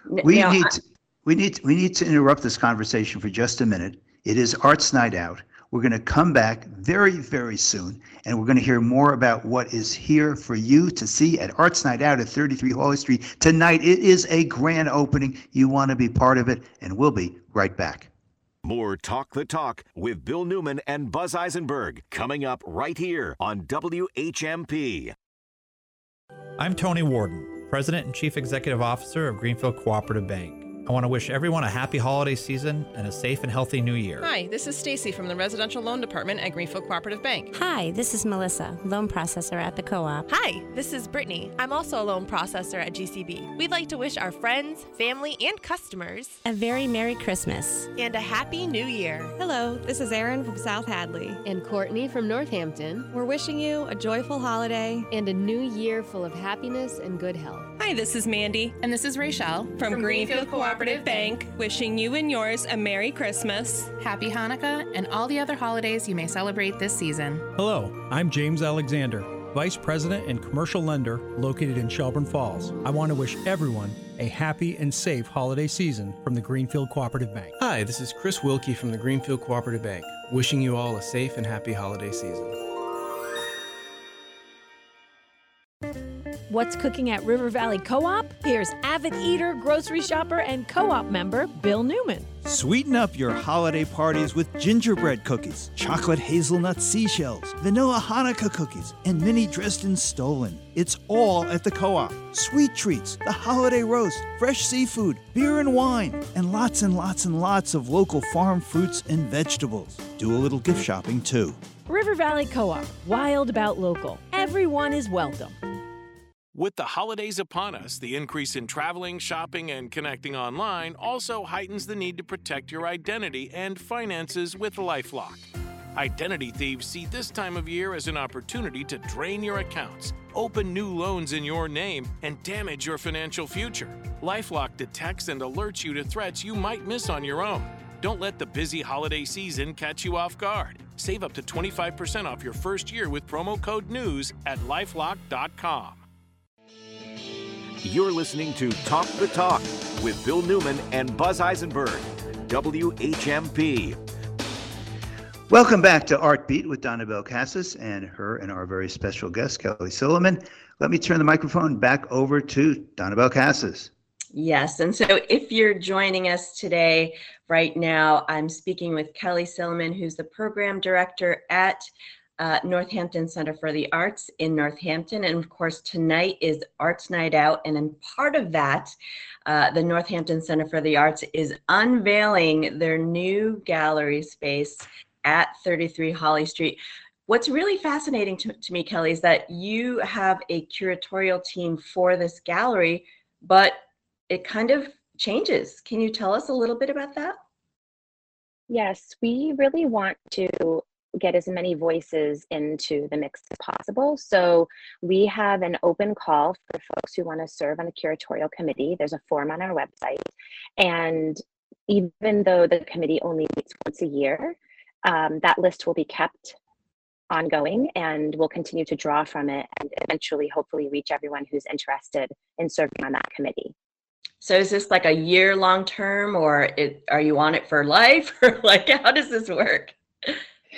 We Now, need, to- we need, we need to interrupt this conversation for just a minute. It is Arts Night Out. We're going to come back very, very soon, and we're going to hear more about what is here for you to see at Arts Night Out at 33 Hawley Street tonight. It is a grand opening. You want to be part of it, and we'll be right back. More Talk the Talk with Bill Newman and Buzz Eisenberg coming up right here on WHMP. I'm Tony Warden, President and Chief Executive Officer of Greenfield Cooperative Bank. I want to wish everyone a happy holiday season and a safe and healthy new year. Hi, this is Stacy from the Residential Loan Department at Greenfield Cooperative Bank. Hi, this is Melissa, loan processor at the co op. Hi, this is Brittany. I'm also a loan processor at GCB. We'd like to wish our friends, family, and customers A very Merry Christmas. and a Happy New Year. Hello, this is Erin from South Hadley. And Courtney from Northampton. We're wishing you a joyful holiday and a new year full of happiness and good health. Hi, this is Mandy. And this is Rachel from, From Greenfield Greenfield Cooperative Bank, wishing you and yours a Merry Christmas. Happy Hanukkah and all the other holidays you may celebrate this season. Hello, I'm James Alexander, Vice President and Commercial Lender located in Shelburne Falls. I want to wish everyone a happy and safe holiday season from the Greenfield Cooperative Bank. Hi, this is Chris Wilkie from the Greenfield Cooperative Bank, wishing you all a safe and happy holiday season. What's cooking at River Valley Co op? Here's avid eater, grocery shopper, and co op member Bill Newman. Sweeten up your holiday parties with gingerbread cookies, chocolate hazelnut seashells, vanilla Hanukkah cookies, and mini Dresden Stollen. It's all at the co op. Sweet treats, the holiday roast, fresh seafood, beer and wine, and lots and lots and lots of local farm fruits and vegetables. Do a little gift shopping too. River Valley Co op, wild about local. Everyone is welcome. With the holidays upon us, the increase in traveling, shopping, and connecting online also heightens the need to protect your identity and finances with Lifelock. Identity thieves see this time of year as an opportunity to drain your accounts, open new loans in your name, and damage your financial future. Lifelock detects and alerts you to threats you might miss on your own. Don't let the busy holiday season catch you off guard. Save up to 25% off your first year with promo code NEWS at lifelock.com. You're listening to Talk the Talk with Bill Newman and Buzz Eisenberg, WHMP. Welcome back to Art Beat with Donnabelle Casis and her and our very special guest, Kelly Silliman. Let me turn the microphone back over to Donnabelle Casis. Yes. And so if you're joining us today, right now, I'm speaking with Kelly Silliman, who's the program director at uh, Northampton Center for the Arts in Northampton. And of course, tonight is Arts Night Out. And in part of that, uh, the Northampton Center for the Arts is unveiling their new gallery space at 33 Hawley Street. What's really fascinating to, to me, Kelly, is that you have a curatorial team for this gallery, but it kind of changes. Can you tell us a little bit about that? Yes, we really want to get as many voices into the mix as possible. So we have an open call for folks who want to serve on the curatorial committee. There's a form on our website. And even though the committee only meets once a year, um, that list will be kept ongoing and we'll continue to draw from it and eventually hopefully reach everyone who's interested in serving on that committee. So is this like a year long term or it, are you on it for life or like how does this work?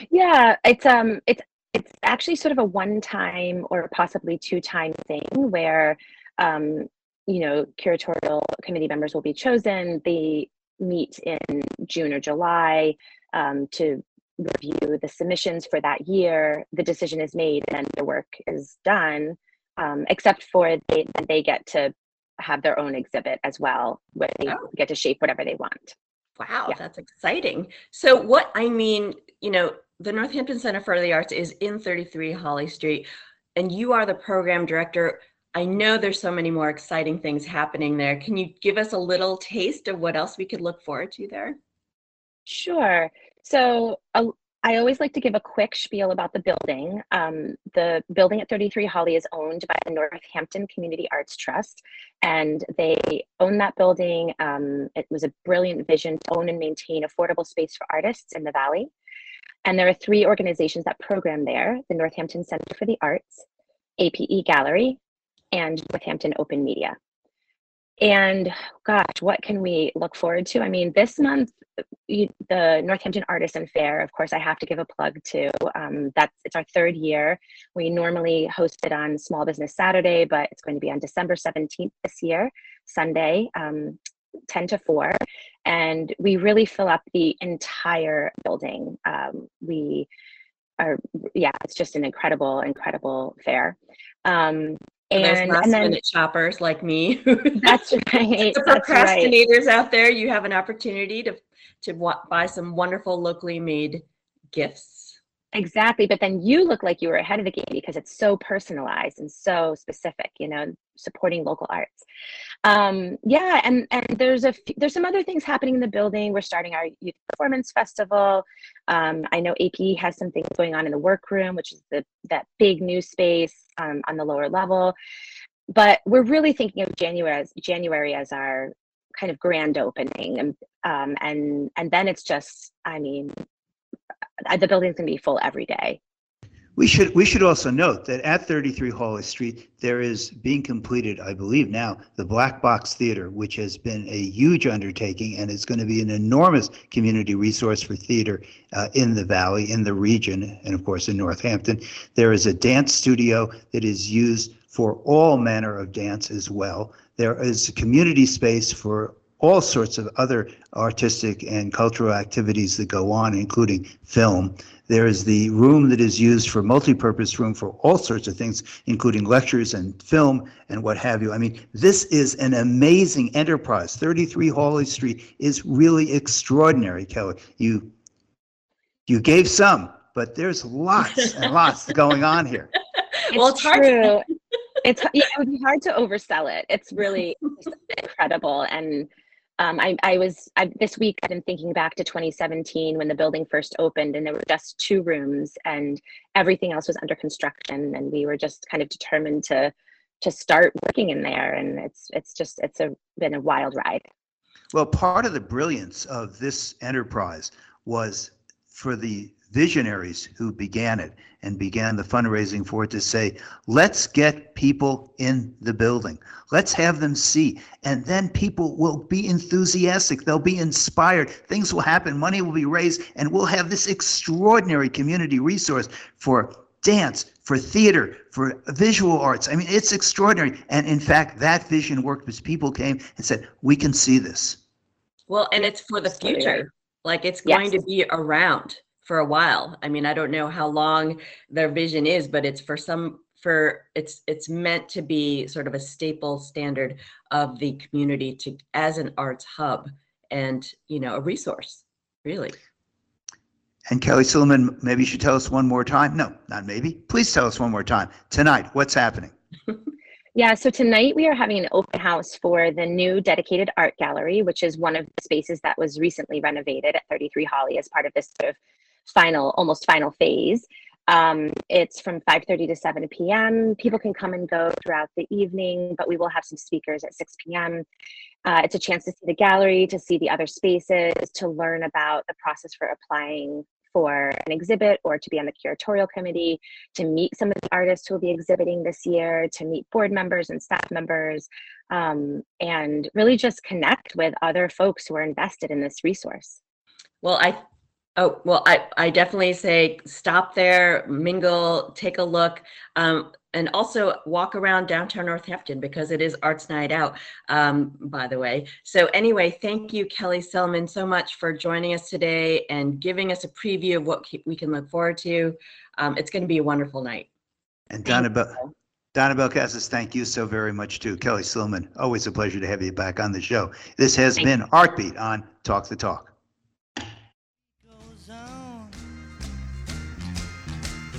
Yeah, it's um it's it's actually sort of a one time or possibly two time thing where um you know curatorial committee members will be chosen. They meet in June or July um, to review the submissions for that year. The decision is made and the work is done. Um, except for they they get to have their own exhibit as well, where they Oh. get to shape whatever they want. Wow, that's exciting. So what I mean, you know, the Northampton Center for the Arts is in 33 Hawley Street and you are the program director. I know there's so many more exciting things happening there. Can you give us a little taste of what else we could look forward to there? Sure. So uh, I always like to give a quick spiel about the building. Um, the building at 33 Hawley is owned by the Northampton Community Arts Trust, and they own that building. Um, it was a brilliant vision to own and maintain affordable space for artists in the Valley. And there are three organizations that program there the Northampton Center for the Arts, APE Gallery, and Northampton Open Media. And gosh, what can we look forward to? I mean, this month, the Northampton Artisan Fair, of course, I have to give a plug to. Um, that's it's our third year. We normally host it on Small Business Saturday, but it's going to be on December 17th this year, Sunday, um, 10 to 4. And we really fill up the entire building. Um, we are, yeah, it's just an incredible, incredible fair. Um, those and, last and then minute shoppers like me. that's right. the that's right. procrastinators out there, you have an opportunity to to wa- buy some wonderful locally made gifts. Exactly. But then you look like you were ahead of the game because it's so personalized and so specific, you know, supporting local arts. Um, yeah, and and there's a there's some other things happening in the building. We're starting our youth performance festival. Um, I know AP has some things going on in the workroom, which is the that big new space um, on the lower level. But we're really thinking of January as January as our kind of grand opening, and um, and and then it's just, I mean, uh, the building's gonna be full every day. We should, we should also note that at 33 Hawley Street, there is being completed, I believe now, the Black Box Theater, which has been a huge undertaking and is going to be an enormous community resource for theater uh, in the valley, in the region, and of course in Northampton. There is a dance studio that is used for all manner of dance as well. There is a community space for all sorts of other artistic and cultural activities that go on, including film. There is the room that is used for multi-purpose room for all sorts of things, including lectures and film and what have you. I mean, this is an amazing enterprise. 33 Hawley Street is really extraordinary, Kelly. You you gave some, but there's lots and lots going on here. well, it's hard to- true. it's yeah, it would be hard to oversell it. It's really incredible, and um, I, I was I, this week. I've been thinking back to 2017 when the building first opened, and there were just two rooms, and everything else was under construction, and we were just kind of determined to to start working in there, and it's it's just it's a been a wild ride. Well, part of the brilliance of this enterprise was for the visionaries who began it and began the fundraising for it to say, let's get people in the building. Let's have them see. And then people will be enthusiastic. They'll be inspired. Things will happen. Money will be raised. And we'll have this extraordinary community resource for dance, for theater, for visual arts. I mean, it's extraordinary. And in fact, that vision worked because people came and said, we can see this. Well, and it's for the future. Like it's Yes. going to be around for a while. I mean, I don't know how long their vision is, but it's for some for it's it's meant to be sort of a staple standard of the community to as an arts hub and you know a resource really And Kelly Silliman, maybe you should tell us one more time. No, not maybe. Please tell us one more time. Tonight, what's happening? Yeah, so tonight we are having an open house for the new dedicated art gallery, which is one of the spaces that was recently renovated at 33 Hawley as part of this sort of final, almost final phase. Um, it's from 5:30 to 7 p.m. People can come and go throughout the evening, but we will have some speakers at 6 p.m. Uh, it's a chance to see the gallery, to see the other spaces, to learn about the process for applying for an exhibit or to be on the curatorial committee, to meet some of the artists who will be exhibiting this year, to meet board members and staff members, um, and really just connect with other folks who are invested in this resource. Well, I, oh, well, I, I definitely say stop there, mingle, take a look, um, and also walk around downtown Northampton because it is Arts Night Out, um, by the way. So anyway, thank you, Kelly Silliman, so much for joining us today and giving us a preview of what we can look forward to. Um, it's going to be a wonderful night. And Donna, Bel- Donnabelle Casis, thank you so very much too. Kelly Silliman, always a pleasure to have you back on the show. This has Thank been Art Beat on Talk the Talk.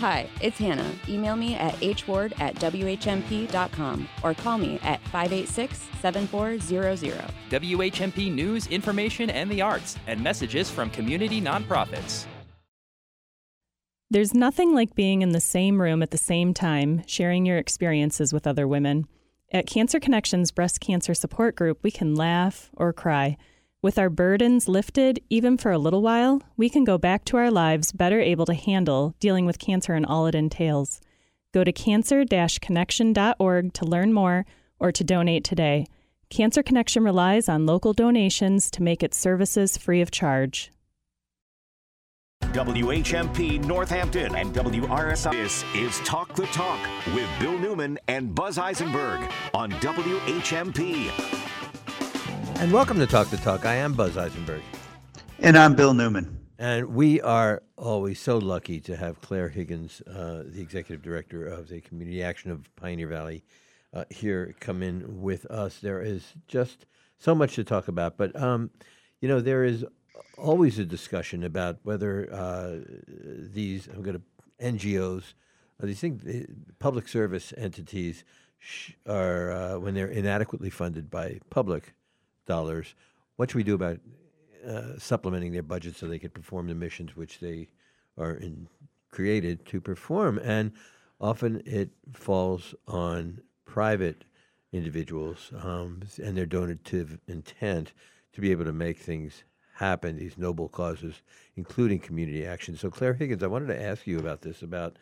Hi, it's Hannah. Email me at hward at whmp.com or call me at 586 7400. WHMP news, information, and the arts, and messages from community nonprofits. There's nothing like being in the same room at the same time, sharing your experiences with other women. At Cancer Connections Breast Cancer Support Group, we can laugh or cry. With our burdens lifted, even for a little while, we can go back to our lives better able to handle dealing with cancer and all it entails. Go to cancer connection.org to learn more or to donate today. Cancer Connection relies on local donations to make its services free of charge. WHMP Northampton and WRSI. This is Talk the Talk with Bill Newman and Buzz Eisenberg on WHMP. And welcome to Talk the Talk. I am Buzz Eisenberg. And I'm Bill Newman. And we are always so lucky to have Clare Higgins, uh, the executive director of the Community Action of Pioneer Valley, uh, here come in with us. There is just so much to talk about, but um, you know there is always a discussion about whether uh, these I'm going to NGOs, uh, these things, uh, public service entities, sh- are uh, when they're inadequately funded by public dollars, what should we do about uh, supplementing their budget so they could perform the missions which they are in, created to perform? And often it falls on private individuals um, and their donative intent to be able to make things happen, these noble causes, including community action. So, Clare Higgins, I wanted to ask you about this about,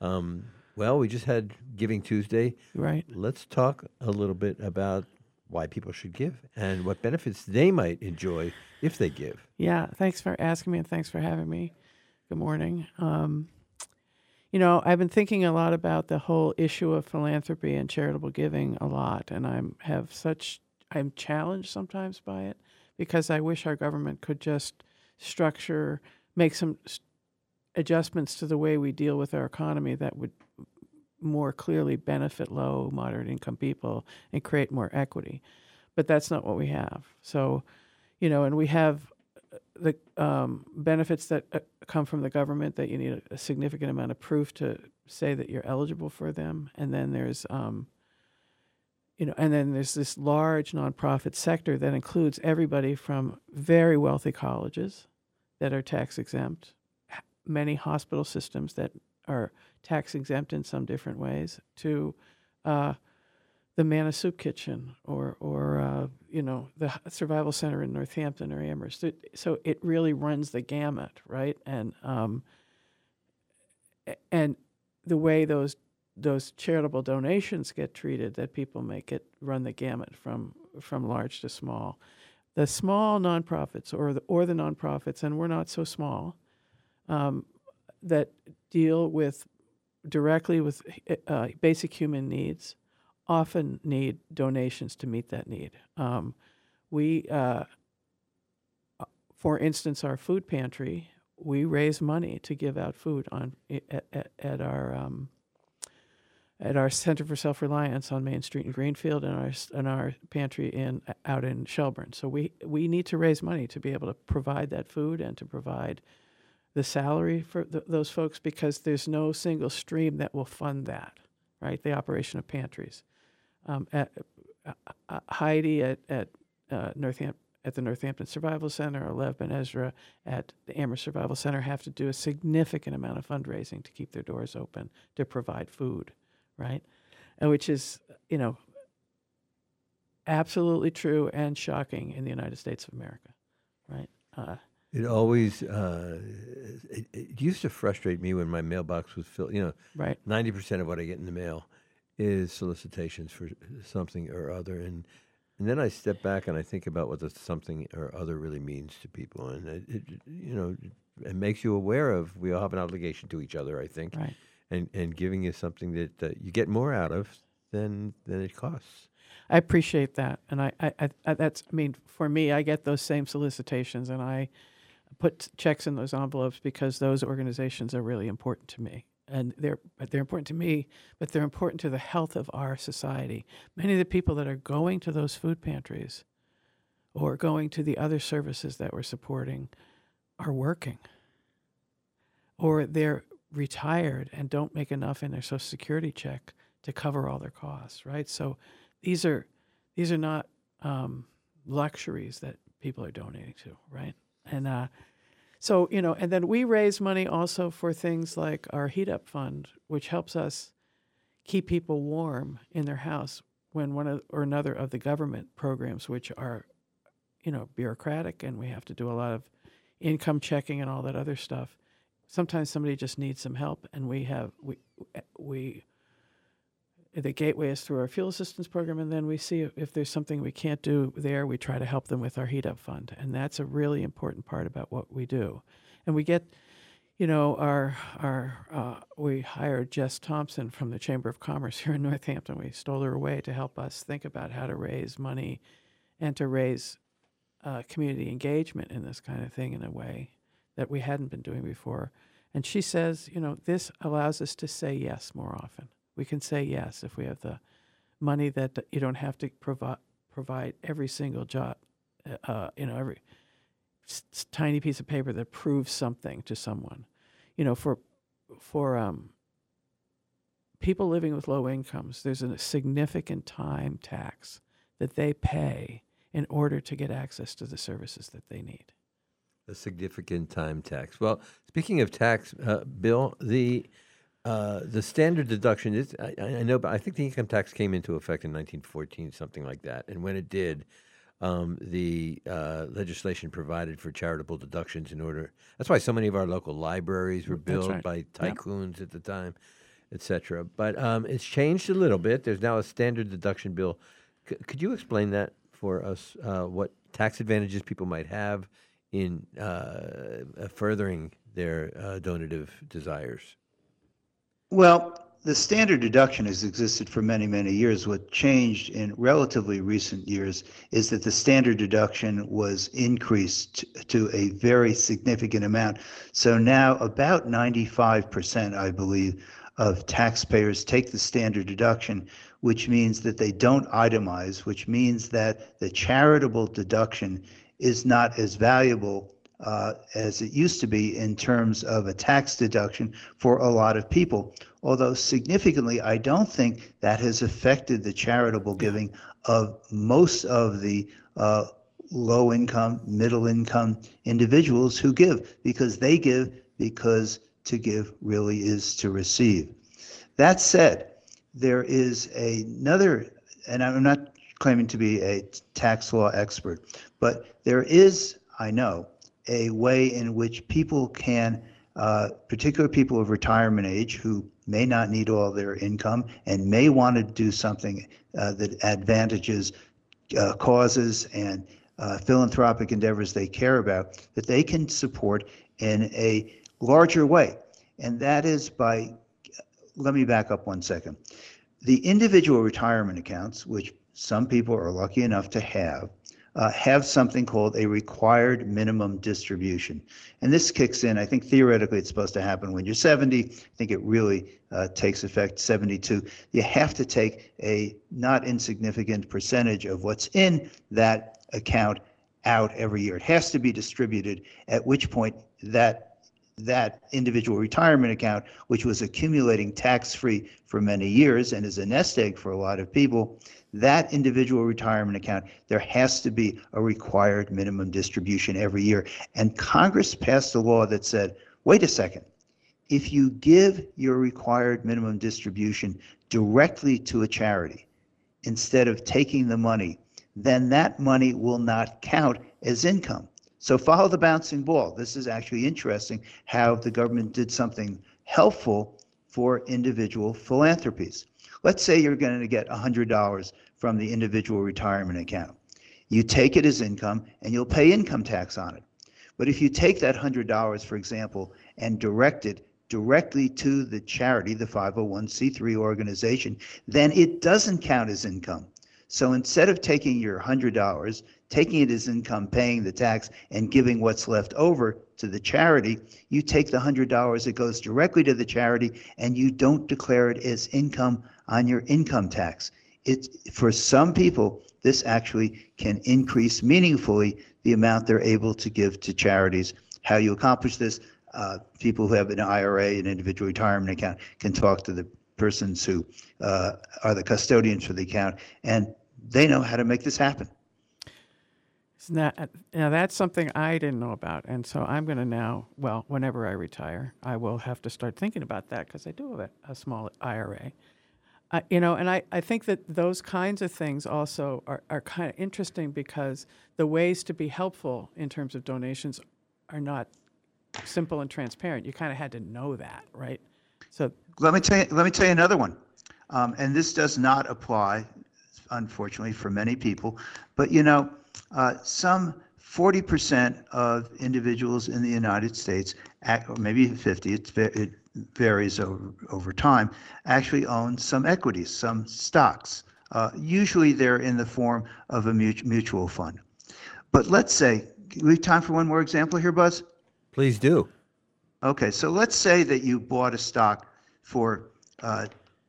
um, well, we just had Giving Tuesday. Right. Let's talk a little bit about why people should give and what benefits they might enjoy if they give. Yeah, thanks for asking me and thanks for having me. Good morning. Um, you know, I've been thinking a lot about the whole issue of philanthropy and charitable giving a lot, and I'm have such I'm challenged sometimes by it because I wish our government could just structure, make some adjustments to the way we deal with our economy that would more clearly benefit low, moderate income people and create more equity. But that's not what we have. So, you know, and we have uh, the um, benefits that uh, come from the government that you need a, a significant amount of proof to say that you're eligible for them. And then there's, um, you know, and then there's this large nonprofit sector that includes everybody from very wealthy colleges that are tax exempt, many hospital systems that are tax exempt in some different ways, to uh, the Manna Soup Kitchen or, or uh, you know, the Survival Center in Northampton or Amherst. It- So it really runs the gamut, right? And um, and the way those those charitable donations get treated, that people make it run the gamut from from large to small. The small nonprofits or the or the nonprofits, and we're not so small, um, that deal with directly with uh, basic human needs, often need donations to meet that need. Um, we, uh, for instance, our food pantry, we raise money to give out food on at, at, at our um, at our Center for Self Reliance on Main Street in Greenfield and our and our pantry in out in Shelburne. So we we need to raise money to be able to provide that food and to provide the salary for th- those folks because there's no single stream that will fund that, right? The operation of pantries. Um, at, uh, uh, Heidi at at uh, at the Northampton Survival Center, or Lev Ben Ezra at the Amherst Survival Center have to do a significant amount of fundraising to keep their doors open to provide food, right? And which is, you know, absolutely true and shocking in the United States of America, right? Uh, It always uh, it, it used to frustrate me when my mailbox was filled. You know, Right. Ninety percent of what I get in the mail is solicitations for something or other, and and then I step back and I think about what the something or other really means to people, and it, it you know it makes you aware of we all have an obligation to each other. I think, Right. and and giving is something that uh, you get more out of than than it costs. I appreciate that, and I, I, I that's. I mean, for me, I get those same solicitations, and I put checks in those envelopes because those organizations are really important to me, and they're they're important to me, but they're important to the health of our society. Many of the people that are going to those food pantries, or going to the other services that we're supporting, are working, or they're retired and don't make enough in their Social Security check to cover all their costs, right? So these are these are not um, luxuries that people are donating to, right? And uh, so you know, and then we raise money also for things like our heat up fund, which helps us keep people warm in their house when one or another of the government programs, which are you know bureaucratic and we have to do a lot of income checking and all that other stuff. Sometimes somebody just needs some help, and we have we we the gateway is through our fuel assistance program, and then we see if, there's something we can't do there, we try to help them with our heat up fund, and that's a really important part about what we do. And we get, you know, our our uh, we hired Jess Thompson from the Chamber of Commerce here in Northampton. We stole her away to help us think about how to raise money, and to raise uh, community engagement in this kind of thing in a way that we hadn't been doing before. And she says, you know, this allows us to say yes more often. We can say yes if we have the money that you don't have to provide provide every single jot, uh, you know, every tiny piece of paper that proves something to someone. You know, for for um, people living with low incomes, there's a significant time tax that they pay in order to get access to the services that they need. A significant time tax. Well, speaking of tax, uh, Bill, the uh, the standard deduction is I, I know, but I think the income tax came into effect in 1914, something like that. And when it did, um, the uh, legislation provided for charitable deductions in order. That's why so many of our local libraries were built right. by Yep. tycoons at the time, et cetera. But um, it's changed a little bit. There's now a standard deduction bill. C- could you explain that for us? Uh, what tax advantages people might have in uh, furthering their uh, donative desires? Well, the standard deduction has existed for many, many years. What changed in relatively recent years is that the standard deduction was increased to a very significant amount. So now about 95%, I believe, of taxpayers take the standard deduction, which means that they don't itemize, which means that the charitable deduction is not as valuable uh, as it used to be in terms of a tax deduction for a lot of people. Although significantly, I don't think that has affected the charitable giving of most of the uh, low income, middle income individuals who give because they give because to give really is to receive. That said, there is another, and I'm not claiming to be a tax law expert, but there is, I know, a way in which people can, uh, particular people of retirement age who may not need all their income and may want to do something uh, that advantages uh, causes and uh, philanthropic endeavors they care about, that they can support in a larger way. And that is by, let me back up one second. The individual retirement accounts, which some people are lucky enough to have, uh, have something called a required minimum distribution. And this kicks in, I think theoretically it's supposed to happen when you're 70. I think it really uh, takes effect 72. You have to take a not insignificant percentage of what's in that account out every year. It has to be distributed, at which point that that individual retirement account, which was accumulating tax-free for many years and is a nest egg for a lot of people, that individual retirement account, there has to be a required minimum distribution every year. And Congress passed a law that said, wait a second, if you give your required minimum distribution directly to a charity instead of taking the money, then that money will not count as income. So follow the bouncing ball. This is actually interesting how the government did something helpful for individual philanthropies. Let's say you're going to get $100 from the individual retirement account. You take it as income and you'll pay income tax on it. But if you take that $100, for example, and direct it directly to the charity, the 501c3 organization, then it doesn't count as income. So instead of taking your $100, taking it as income, paying the tax, and giving what's left over to the charity, you take the $100, it goes directly to the charity, and you don't declare it as income on your income tax. It, for some people, this actually can increase meaningfully the amount they're able to give to charities. How you accomplish this, uh, people who have an IRA, an individual retirement account, can talk to the persons who uh, are the custodians for the account, and they know how to make this happen. Isn't now that's something I didn't know about, and so I'm going to now. Well, whenever I retire, I will have to start thinking about that because I do have a, a small IRA. Uh, you know, and I, I think that those kinds of things also are, are kind of interesting because the ways to be helpful in terms of donations are not simple and transparent. You kind of had to know that, right? So Let me tell you, let me tell you another one. Um, and this does not apply, unfortunately, for many people. But you know, uh, some 40% of individuals in the United States, or maybe 50, it's, it varies over, over time, actually own some equities, some stocks. Uh, usually they're in the form of a mut- mutual fund. But let's say, we have time for one more example here, Buzz? Please do. Okay, so let's say that you bought a stock for uh,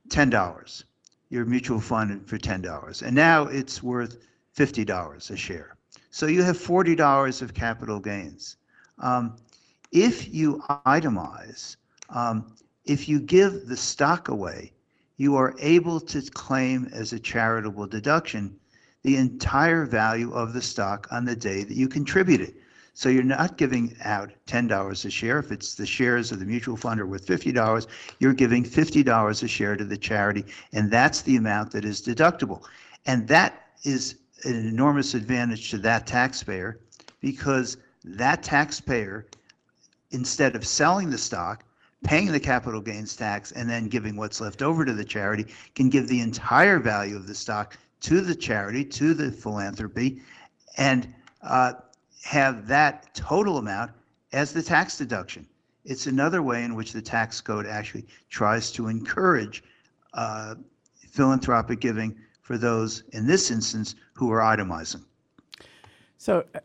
$10, your mutual fund for $10, and now it's worth $50 a share. So you have $40 of capital gains. Um, if you itemize, um, if you give the stock away, you are able to claim as a charitable deduction the entire value of the stock on the day that you contributed. So you're not giving out $10 a share. If it's the shares of the mutual fund are worth $50, you're giving $50 a share to the charity, and that's the amount that is deductible. And that is an enormous advantage to that taxpayer because that taxpayer, instead of selling the stock, paying the capital gains tax, and then giving what's left over to the charity, can give the entire value of the stock to the charity, to the philanthropy, and uh, have that total amount as the tax deduction. It's another way in which the tax code actually tries to encourage uh, philanthropic giving for those, in this instance, who are itemizing. So, uh,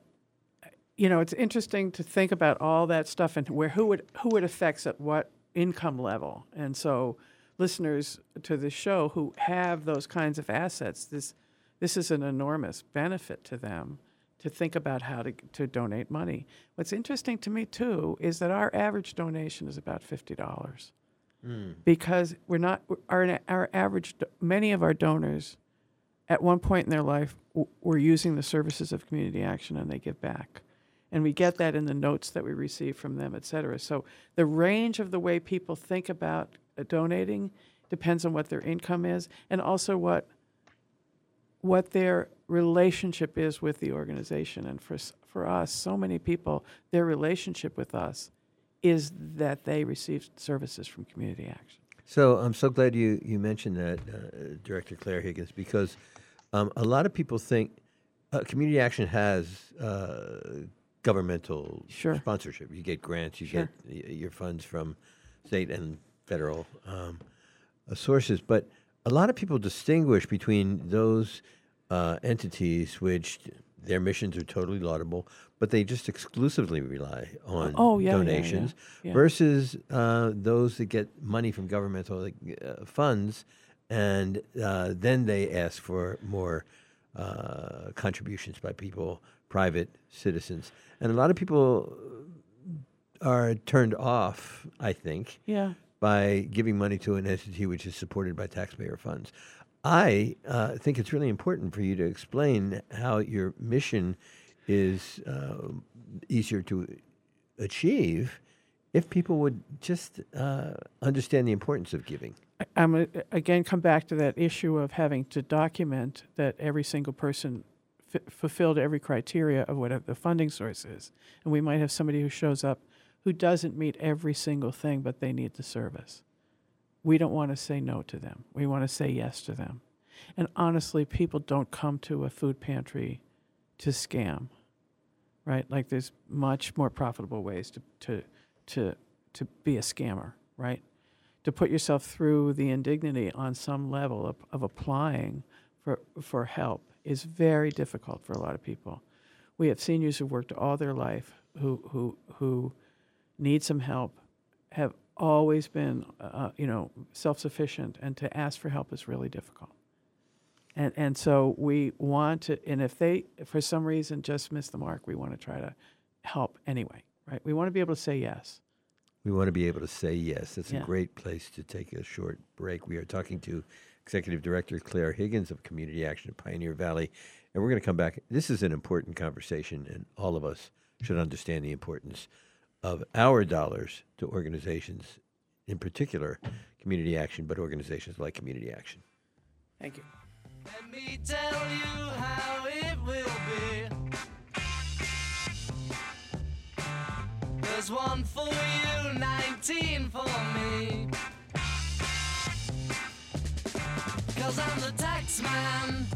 you know, it's interesting to think about all that stuff and where who it who it affects at what income level. And so, listeners to the show who have those kinds of assets, this this is an enormous benefit to them to think about how to to donate money. What's interesting to me too is that our average donation is about fifty dollars. Mm. Because we're not our our average many of our donors at one point in their life were using the services of community action and they give back. And we get that in the notes that we receive from them, et cetera. So the range of the way people think about uh, donating depends on what their income is and also what what their relationship is with the organization. And for, for us, so many people, their relationship with us is that they receive services from community action. So I'm so glad you, you mentioned that, uh, Director Clare Higgins, because um, a lot of people think uh, community action has uh, governmental Sure. sponsorship. You get grants, you Sure. get y- your funds from state and federal um, uh, sources, but a lot of people distinguish between those uh, entities which their missions are totally laudable, but they just exclusively rely on Oh, yeah, yeah, yeah, donations yeah. versus uh, those that get money from governmental uh, funds, and uh, then they ask for more uh, contributions by people, private citizens, and a lot of people are turned off. I think Yeah. by giving money to an entity which is supported by taxpayer funds. I uh, think it's really important for you to explain how your mission is uh, easier to achieve if people would just uh, understand the importance of giving. I'm gonna, again come back to that issue of having to document that every single person f- fulfilled every criteria of whatever the funding source is. And we might have somebody who shows up who doesn't meet every single thing, but they need the service. We don't want to say no to them. We want to say yes to them. And honestly, people don't come to a food pantry to scam, right? Like there's much more profitable ways to to to to be a scammer, right? To put yourself through the indignity on some level of, of applying for for help is very difficult for a lot of people. We have seniors who've worked all their life who who who need some help, have always been uh, you know self-sufficient, and to ask for help is really difficult. And and so we want to, and if they for some reason just miss the mark, we want to try to help anyway, right? We want to be able to say yes. We want to be able to say yes. That's Yeah. a great place to take a short break. We are talking to Executive Director Clare Higgins of Community Action of Pioneer Valley, and we're going to come back. This is an important conversation, and all of us should understand the importance of our dollars to organizations, in particular, community action, but organizations like Community Action. Thank you. One for you, 19 for me. Cause I'm the tax man.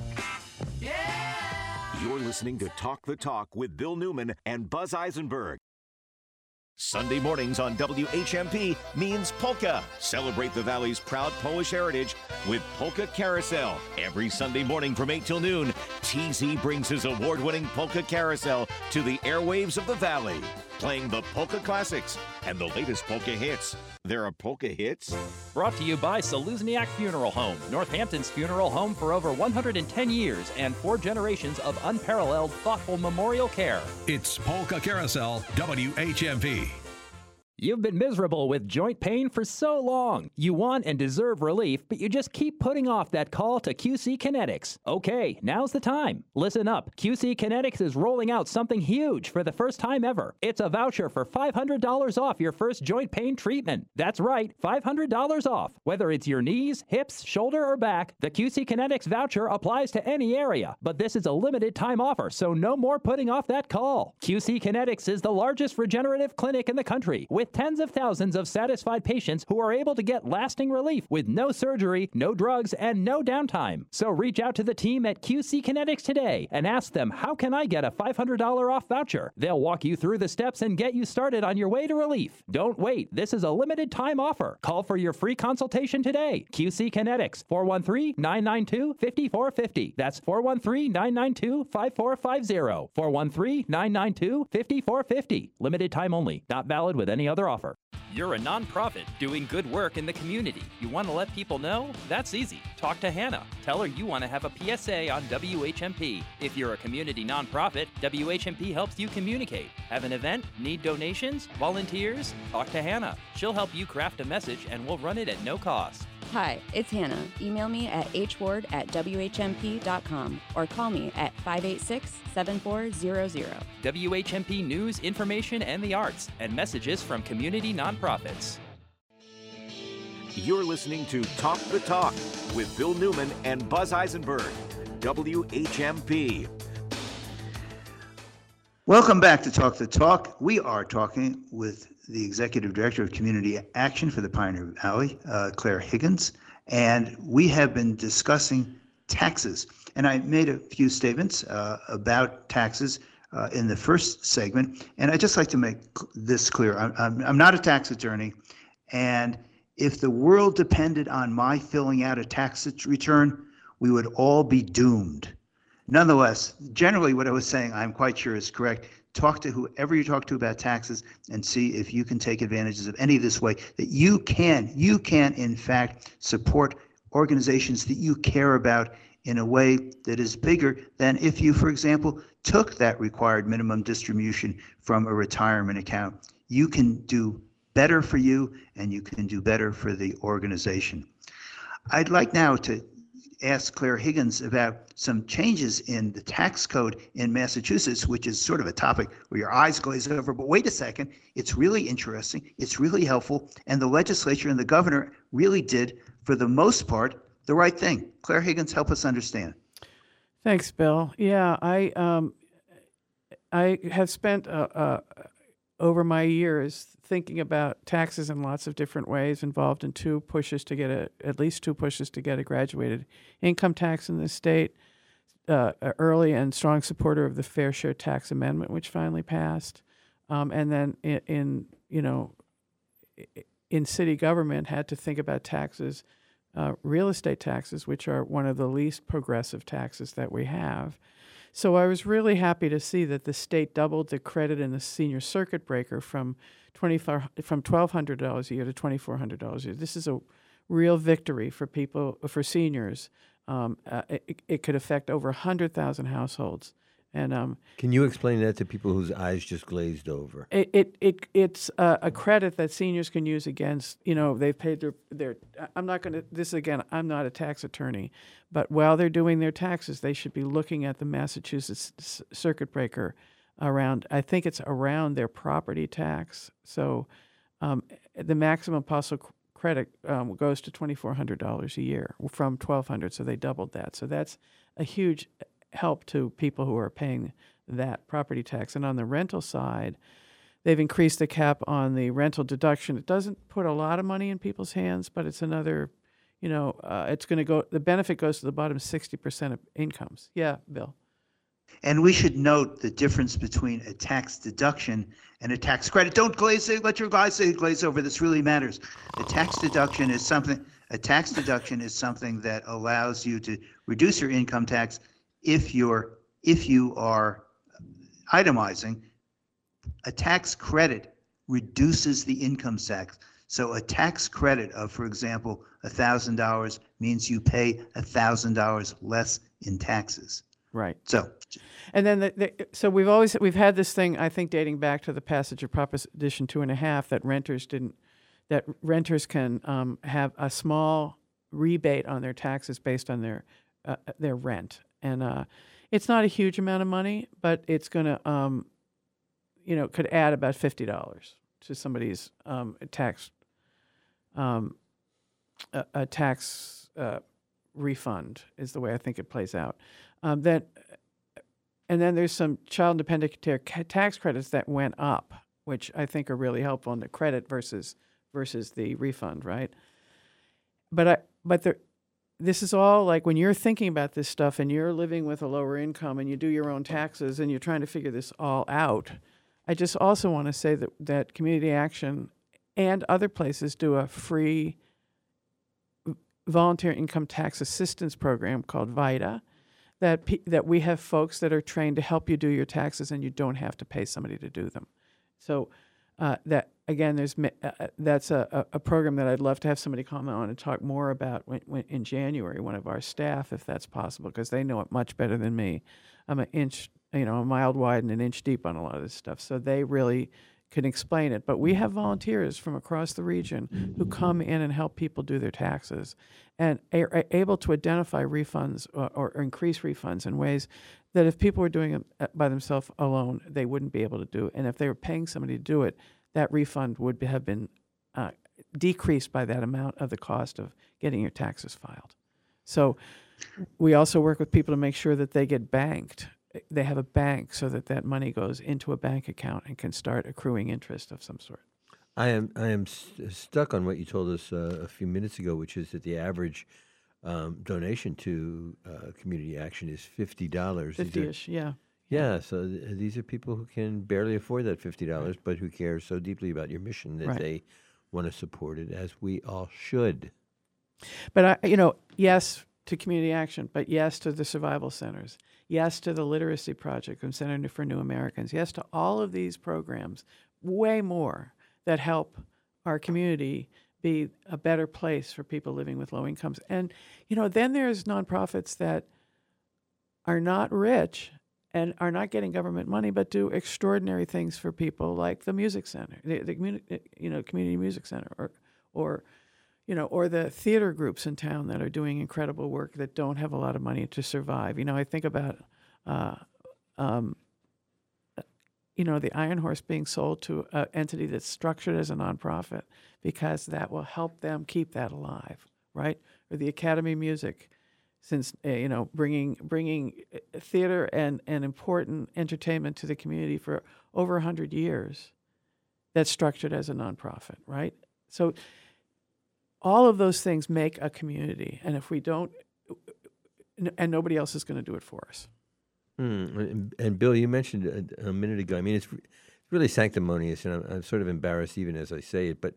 Yeah. You're listening to Talk the Talk with Bill Newman and Buzz Eisenberg. Sunday mornings on WHMP means polka. Celebrate the Valley's proud Polish heritage with Polka Carousel. Every Sunday morning from 8 till noon, TZ brings his award winning Polka Carousel to the airwaves of the Valley, playing the polka classics and the latest polka hits. There are polka hits? Brought to you by Czelusniak Funeral Home, Northampton's funeral home for over 110 years and four generations of unparalleled thoughtful memorial care. It's Polka Carousel, WHMP. You've been miserable with joint pain for so long. You want and deserve relief, but you just keep putting off that call to QC Kinetics. Okay, now's the time. Listen up. QC Kinetics is rolling out something huge for the first time ever. It's a voucher for $500 off your first joint pain treatment. That's right, $500 off. Whether it's your knees, hips, shoulder, or back, the QC Kinetics voucher applies to any area. But this is a limited time offer, so no more putting off that call. QC Kinetics is the largest regenerative clinic in the country with tens of thousands of satisfied patients who are able to get lasting relief with no surgery, no drugs, and no downtime. So reach out to the team at QC Kinetics today and ask them, How can I get a $500 off voucher? They'll walk you through the steps and get you started on your way to relief. Don't wait. This is a limited time offer. Call for your free consultation today. QC Kinetics, 413 992 5450. That's 413 992 5450. 413 992 5450. Limited time only. Not valid with any other offer. You're a nonprofit doing good work in the community. You want to let people know? That's easy. Talk to Hannah. Tell her you want to have a PSA on WHMP. If you're a community nonprofit, WHMP helps you communicate. Have an event? Need donations? Volunteers? Talk to Hannah. She'll help you craft a message and we'll run it at no cost. Hi, it's Hannah. Email me at hward at whmp.com or call me at 586 7400. WHMP news, information, and the arts, and messages from community nonprofits. You're listening to Talk the Talk with Bill Newman and Buzz Eisenberg, WHMP. Welcome back to Talk the Talk. We are talking with the Executive Director of Community Action for the Pioneer Valley, uh, Clare Higgins, and we have been discussing taxes. And I made a few statements uh, about taxes uh, in the first segment, and I'd just like to make this clear. I'm, I'm, I'm not a tax attorney, and if the world depended on my filling out a tax return, we would all be doomed. Nonetheless, generally what I was saying, I'm quite sure is correct. Talk to whoever you talk to about taxes and see if you can take advantages of any of this way that you can, you can in fact support organizations that you care about in a way that is bigger than if you, for example, took that required minimum distribution from a retirement account. You can do better for you and you can do better for the organization. I'd like now to ask Clare Higgins about some changes in the tax code in Massachusetts, which is sort of a topic where your eyes glaze over. But wait a second, it's really interesting, it's really helpful, and the legislature and the governor really did, for the most part, the right thing. Clare Higgins, help us understand. Thanks, Bill. Yeah, I um, I have spent uh, uh, over my years thinking about taxes in lots of different ways, involved in two pushes to get a at least two pushes to get a graduated income tax in the state. Uh, early and strong supporter of the Fair Share Tax Amendment, which finally passed, um, and then in, in you know in city government had to think about taxes, uh, real estate taxes, which are one of the least progressive taxes that we have. So I was really happy to see that the state doubled the credit in the senior circuit breaker from from twelve hundred dollars a year to twenty four hundred dollars a year. This is a real victory for people for seniors. Um, uh, it, it could affect over hundred thousand households. And um, Can you explain that to people whose eyes just glazed over? it, it, it it's a, a credit that seniors can use against you know they've paid their their I'm not going to this again I'm not a tax attorney but while they're doing their taxes they should be looking at the Massachusetts circuit breaker around I think it's around their property tax so um, the maximum possible credit um, goes to twenty four hundred dollars a year from twelve hundred so they doubled that so that's a huge help to people who are paying that property tax. And on the rental side, they've increased the cap on the rental deduction. It doesn't put a lot of money in people's hands, but it's another, you know, uh, it's going to go, the benefit goes to the bottom 60% of incomes. Yeah, Bill. And we should note the difference between a tax deduction and a tax credit. Don't glaze, let your say glaze over. This really matters. A tax deduction is something. A tax deduction is something that allows you to reduce your income tax if you're if you are itemizing. A tax credit reduces the income tax. So a tax credit of, for example, $1,000 means you pay $1,000 less in taxes. Right. So, And then, the, the, so we've always we've had this thing. I think dating back to the passage of Proposition Two and a Half that renters didn't that renters can um, have a small rebate on their taxes based on their uh, their rent, and uh, it's not a huge amount of money, but it's going to um, you know could add about fifty dollars to somebody's um, tax um, a, a tax uh, refund is the way I think it plays out. Um, that and then there's some child dependent care tax credits that went up, which I think are really helpful in the credit versus versus the refund, right? But I but there this is all like when you're thinking about this stuff and you're living with a lower income and you do your own taxes and you're trying to figure this all out. I just also want to say that that community action and other places do a free volunteer income tax assistance program called VITA that pe- that we have folks that are trained to help you do your taxes and you don't have to pay somebody to do them. So uh, that again, there's uh, uh, that's a, a program that I'd love to have somebody comment on and talk more about when, when in January. One of our staff, if that's possible, because they know it much better than me. I'm an inch, you know, a mile wide and an inch deep on a lot of this stuff, so they really can explain it. But we have volunteers from across the region who come in and help people do their taxes and are able to identify refunds or, or increase refunds in ways that if people were doing it uh, by themselves alone, they wouldn't be able to do. And if they were paying somebody to do it, that refund would have been uh, decreased by that amount of the cost of getting your taxes filed. So we also work with people to make sure that they get banked. They have a bank so that that money goes into a bank account and can start accruing interest of some sort. I am I am st- stuck on what you told us uh, a few minutes ago, which is that the average um, donation to uh, community action is fifty dollars. 50-ish, yeah. Yeah, so th- these are people who can barely afford that fifty dollars, but who care so deeply about your mission that Right. they want to support it, as we all should. But I, you know, yes to community action, but yes to the survival centers, yes to the literacy project from Center for New Americans, yes to all of these programs, way more that help our community be a better place for people living with low incomes. And you know, then there's nonprofits that are not rich and are not getting government money, but do extraordinary things for people, like the music center, the, the community, you know, community music center, or, or, you know, or the theater groups in town that are doing incredible work that don't have a lot of money to survive. You know, I think about, uh, um, you know, the Iron Horse being sold to an entity that's structured as a nonprofit because that will help them keep that alive, right? Or the Academy Music, since uh, you know, bringing bringing uh, theater and and important entertainment to the community for over hundred years, that's structured as a nonprofit, right? So all of those things make a community, and if we don't, and nobody else is going to do it for us. Hmm. And, and Bill, you mentioned a, a minute ago. I mean, it's re- really sanctimonious, and I'm, I'm sort of embarrassed even as I say it. But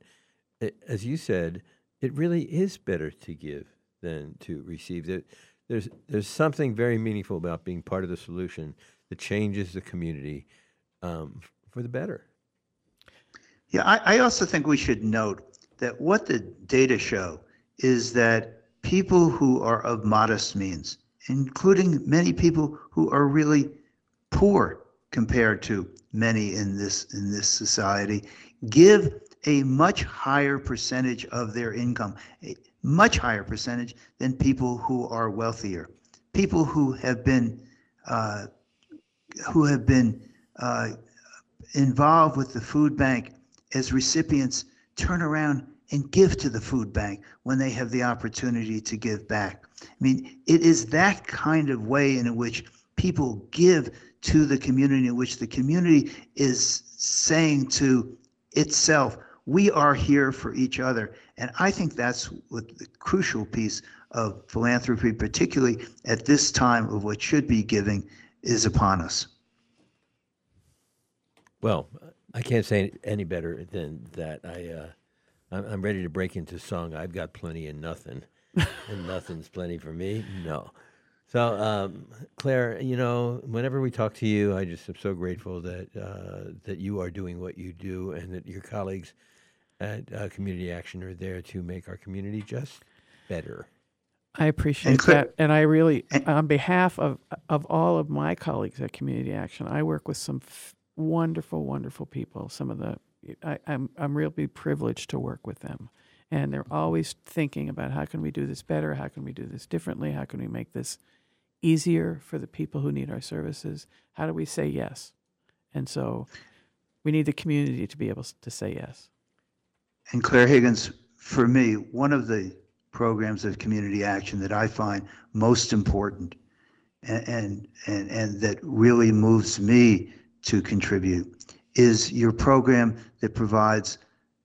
it, as you said, it really is better to give than to receive. There, there's there's something very meaningful about being part of the solution that changes the community um, for the better. Yeah, I, I also think we should note that what the data show is that people who are of modest means, including many people who are really poor compared to many in this in this society, give a much higher percentage of their income, a much higher percentage than people who are wealthier, people who have been uh, who have been uh, involved with the food bank as recipients turn around and give to the food bank when they have the opportunity to give back. I mean, it is that kind of way in which people give to the community, in which the community is saying to itself, we are here for each other. And I think that's what the crucial piece of philanthropy, particularly at this time of what should be giving, is upon us. Well, I can't say any better than that. I uh, I'm, ready to break into song. I've got plenty and nothing, nothing's plenty for me. No. So, um, Clare, you know, whenever we talk to you, I just am so grateful that uh, that you are doing what you do, and that your colleagues at uh, Community Action are there to make our community just better. I appreciate Clare- that, and I really, on behalf of of all of my colleagues at Community Action, I work with some f- wonderful, wonderful people. Some of the, I, I'm I'm really privileged to work with them, and they're always thinking about how can we do this better, how can we do this differently, how can we make this easier for the people who need our services. How do we say yes? And so, we need the community to be able to say yes. And Clare Higgins, for me, one of the programs of community action that I find most important and, and, and, and that really moves me to contribute is your program that provides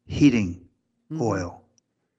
heating mm-hmm. oil.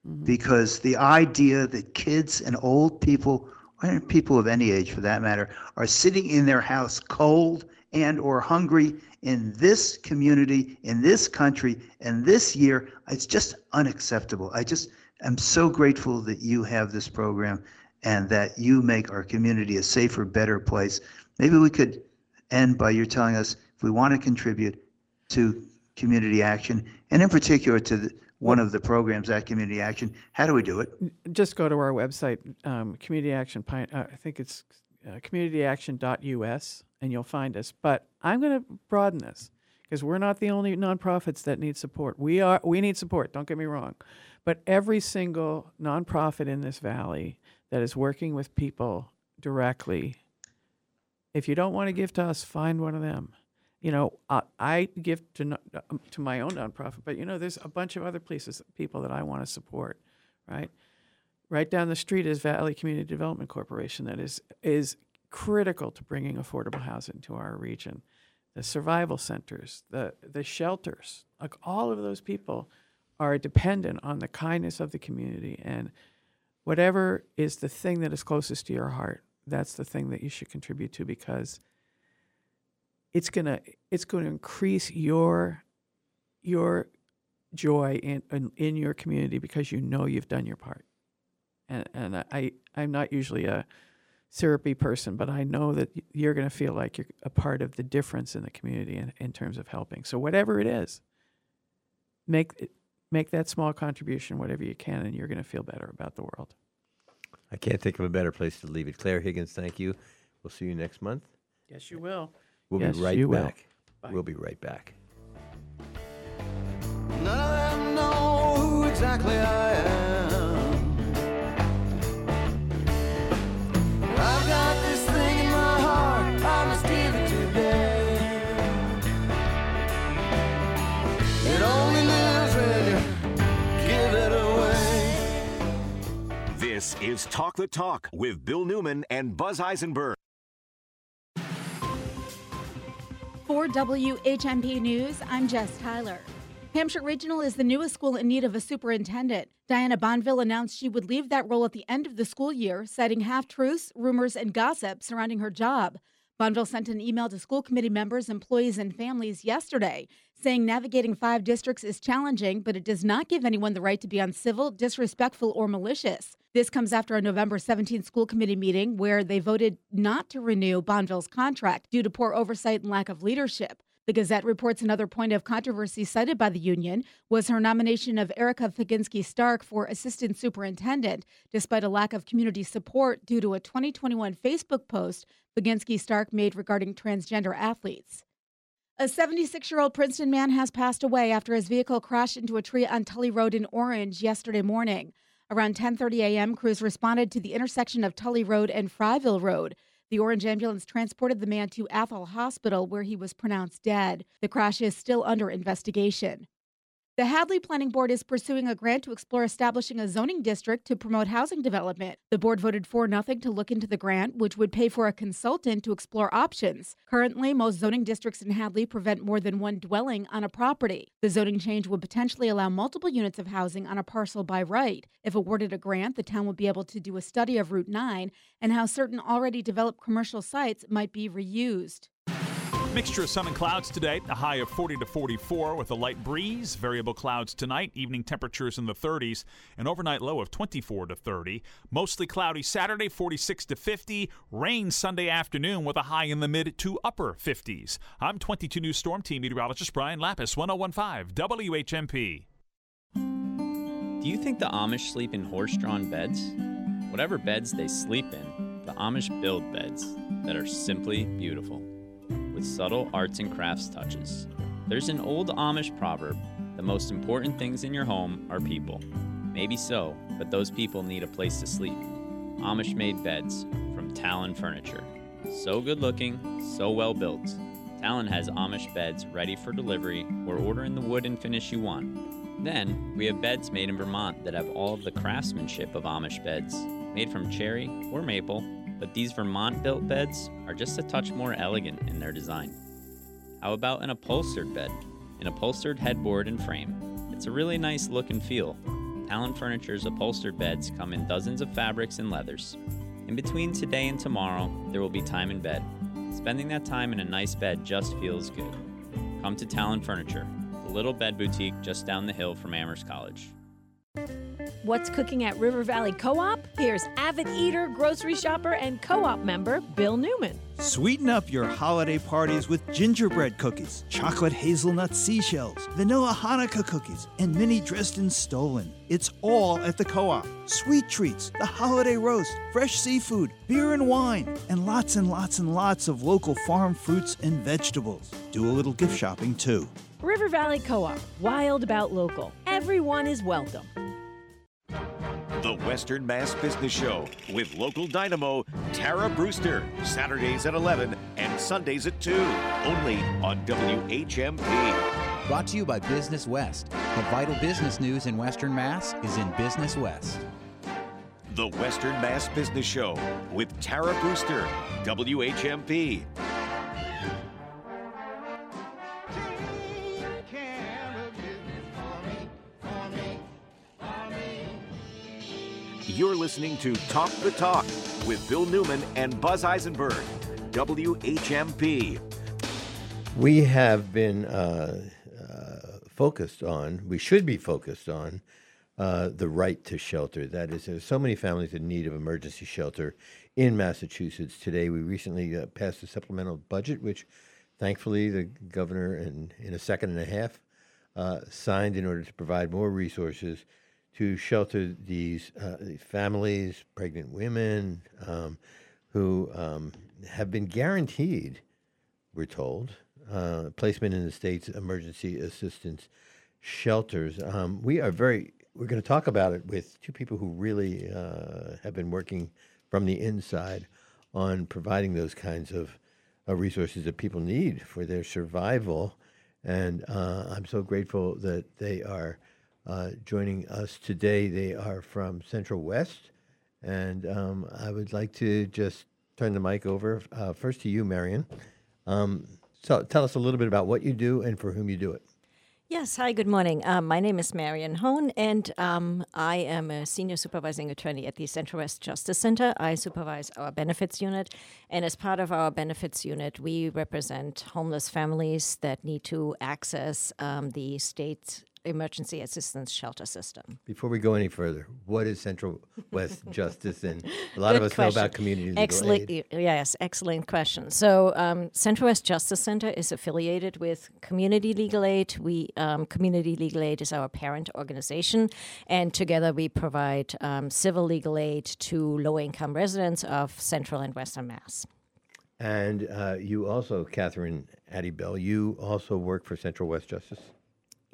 Mm-hmm. Because the idea that kids and old people, or people of any age for that matter, are sitting in their house cold and or hungry in this community, in this country, and this year, it's just unacceptable. I just am so grateful that you have this program and that you make our community a safer, better place. Maybe we could end by you telling us if we want to contribute to community action, and in particular to the, one of the programs at Community Action, how do we do it? just go to our website, um, Community Action. Uh, I think it's uh, communityaction.us, and you'll find us. But I'm going to broaden this because we're not the only nonprofits that need support. We are. We need support. Don't get me wrong, but every single nonprofit in this valley that is working with people directly. If you don't want to give to us, find one of them. You know, uh, I give to um, to my own nonprofit, but you know, there's a bunch of other places, people that I want to support, right? Right down the street is Valley Community Development Corporation that is is critical to bringing affordable housing to our region. The survival centers, the the shelters, like all of those people are dependent on the kindness of the community and whatever is the thing that is closest to your heart, that's the thing that you should contribute to because it's gonna it's going to increase your your joy in, in in your community because you know you've done your part. And and I I'm not usually a syrupy person, but I know that you're going to feel like you're a part of the difference in the community in, in terms of helping. So whatever it is, make make that small contribution, whatever you can, and you're going to feel better about the world. I can't think of a better place to leave it. Clare Higgins, thank you. We'll see you next month. Yes, you will. We'll Yes, be right you will. back. We'll be right back. None of them know who exactly I am. I've got this thing in my heart, I must give it to them. It only lives when you give it away. This is Talk the Talk with Bill Newman and Buzz Eisenberg. For WHMP News, I'm Jess Tyler. Hampshire Regional is the newest school in need of a superintendent. Diana Bonville announced she would leave that role at the end of the school year, citing half truths, rumors, and gossip surrounding her job. Bonville sent an email to school committee members, employees, and families yesterday saying navigating five districts is challenging, but it does not give anyone the right to be uncivil, disrespectful, or malicious. This comes after a November 17th school committee meeting where they voted not to renew Bonville's contract due to poor oversight and lack of leadership. The Gazette reports another point of controversy cited by the union was her nomination of Erica Faginski Stark for assistant superintendent, despite a lack of community support due to a 2021 Facebook post Faginski Stark made regarding transgender athletes. A 76 year old Princeton man has passed away after his vehicle crashed into a tree on Tully Road in Orange yesterday morning. Around 10:30 a.m., crews responded to the intersection of Tully Road and Fryville Road. The Orange ambulance transported the man to Athol Hospital where he was pronounced dead. The crash is still under investigation. The Hadley Planning Board is pursuing a grant to explore establishing a zoning district to promote housing development. The board voted 4 nothing to look into the grant, which would pay for a consultant to explore options. Currently, most zoning districts in Hadley prevent more than one dwelling on a property. The zoning change would potentially allow multiple units of housing on a parcel by right. If awarded a grant, the town would be able to do a study of Route 9 and how certain already developed commercial sites might be reused. Mixture of sun and clouds today, a high of 40 to 44 with a light breeze. Variable clouds tonight, evening temperatures in the 30s, an overnight low of 24 to 30. Mostly cloudy Saturday, 46 to 50. Rain Sunday afternoon with a high in the mid to upper 50s. I'm 22 News Storm Team meteorologist Brian Lapis, 1015 WHMP. Do you think the Amish sleep in horse drawn beds? Whatever beds they sleep in, the Amish build beds that are simply beautiful, with subtle arts and crafts touches. There's an old Amish proverb the most important things in your home are people. Maybe so, but those people need a place to sleep. Amish made beds from Talon Furniture. So good looking, so well built. Talon has Amish beds ready for delivery or order in the wood and finish you want. Then, we have beds made in Vermont that have all of the craftsmanship of Amish beds, made from cherry or maple, but these Vermont built beds are just a touch more elegant in their design. How about an upholstered bed? An upholstered headboard and frame. It's a really nice look and feel. Talon Furniture's upholstered beds come in dozens of fabrics and leathers. In between today and tomorrow, there will be time in bed. Spending that time in a nice bed just feels good. Come to Talon Furniture, the little bed boutique just down the hill from Amherst College. What's cooking at River Valley Co op? Here's avid eater, grocery shopper, and co op member Bill Newman. Sweeten up your holiday parties with gingerbread cookies, chocolate hazelnut seashells, vanilla Hanukkah cookies, and mini Dresden Stollen. It's all at the co op. Sweet treats, the holiday roast, fresh seafood, beer and wine, and lots and lots and lots of local farm fruits and vegetables. Do a little gift shopping too. River Valley Co op, wild about local. Everyone is welcome. The Western Mass Business Show with local dynamo Tara Brewster, Saturdays at 11 and Sundays at 2, only on WHMP. Brought to you by Business West. The vital business news in Western Mass is in Business West. The Western Mass Business Show with Tara Brewster, WHMP. You're listening to Talk the Talk with Bill Newman and Buzz Eisenberg, WHMP. We have been uh, uh, focused on, we should be focused on, uh, the right to shelter. That is, there's so many families in need of emergency shelter in Massachusetts. Today, we recently uh, passed a supplemental budget, which thankfully the governor, in, in a second and a half, uh, signed in order to provide more resources to shelter these uh, families, pregnant women, um, who um, have been guaranteed, we're told, uh, placement in the state's emergency assistance shelters. Um, we are very, we're going to talk about it with two people who really uh, have been working from the inside on providing those kinds of uh, resources that people need for their survival. And uh, I'm so grateful that they are uh, joining us today. They are from Central West. And um, I would like to just turn the mic over uh, first to you, Marion. Um, so tell us a little bit about what you do and for whom you do it. Yes, hi, good morning. Um, my name is Marion Hohn, and um, I am a senior supervising attorney at the Central West Justice Center. I supervise our benefits unit, and as part of our benefits unit, we represent homeless families that need to access um, the state's emergency assistance shelter system. Before we go any further, what is Central West Justice? And a lot of Good us know about question. community legal excellent, aid. Yes, excellent question. So, um, Central West Justice Center is affiliated with Community Legal Aid. We um, Community Legal Aid is our parent organization, and together we provide um, civil legal aid to low-income residents of Central and Western Mass. And uh, you also, Catherine Ady-Bell, you also work for Central West Justice.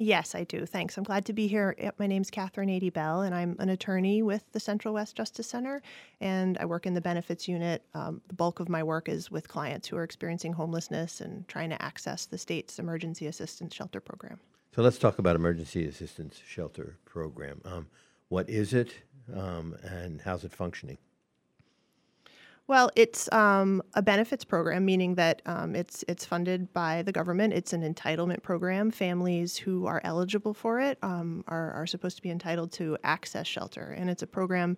Yes, I do. Thanks. I'm glad to be here. My name's Catherine Ady Bell, and I'm an attorney with the Central West Justice Center, and I work in the benefits unit. Um, the bulk of my work is with clients who are experiencing homelessness and trying to access the state's emergency assistance shelter program. So let's talk about Emergency Assistance Shelter Program. Um, what is it, um, and how's it functioning? Well, it's um, a benefits program, meaning that um, it's it's funded by the government. It's an entitlement program. Families who are eligible for it um, are are supposed to be entitled to access shelter, and it's a program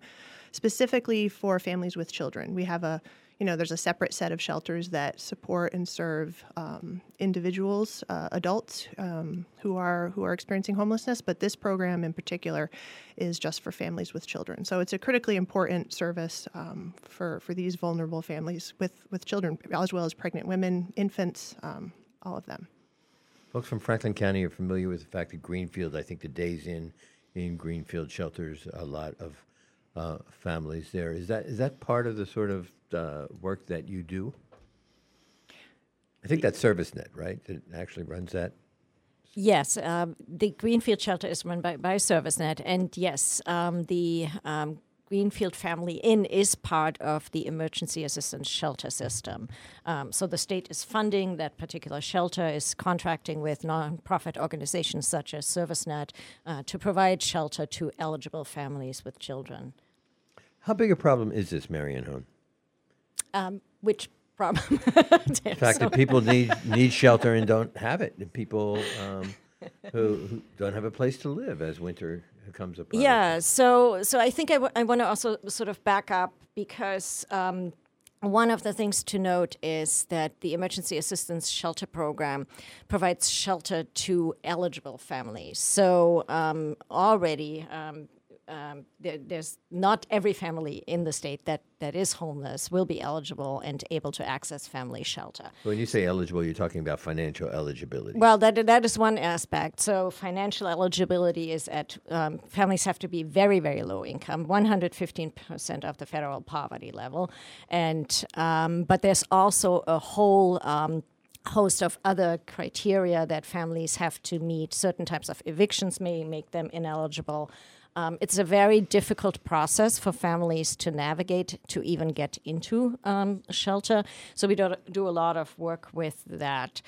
specifically for families with children. We have a you know, there's a separate set of shelters that support and serve um, individuals, uh, adults um, who are who are experiencing homelessness. But this program in particular is just for families with children. So it's a critically important service um, for for these vulnerable families with with children, as well as pregnant women, infants, um, all of them. Folks from Franklin County are familiar with the fact that Greenfield, I think the Days Inn in Greenfield shelters a lot of uh, families there. Is that is that part of the sort of uh, work that you do? I think that's ServiceNet, right? That actually runs that. Yes, um, the Greenfield shelter is run by, by ServiceNet, and yes, um, the um, Greenfield Family Inn is part of the emergency assistance shelter system. Um, so the state is funding that particular shelter, is contracting with nonprofit organizations such as ServiceNet uh, to provide shelter to eligible families with children. How big a problem is this, Marion Hohn? Um, which problem? The fact that people need need shelter and don't have it. And people um, who, who don't have a place to live as winter comes upon. Yeah, so so I think I, w- I want to also sort of back up because um, one of the things to note is that the Emergency Assistance Shelter Program provides shelter to eligible families. So um, already. Um, um, there, there's not every family in the state that, that is homeless will be eligible and able to access family shelter. When you say eligible, you're talking about financial eligibility. Well, that that is one aspect. So financial eligibility is at um, families have to be very very low income, 115 percent of the federal poverty level, and um, but there's also a whole. Um, host of other criteria that families have to meet certain types of evictions may make them ineligible um, it's a very difficult process for families to navigate to even get into um, shelter. So we do, do a lot of work with that.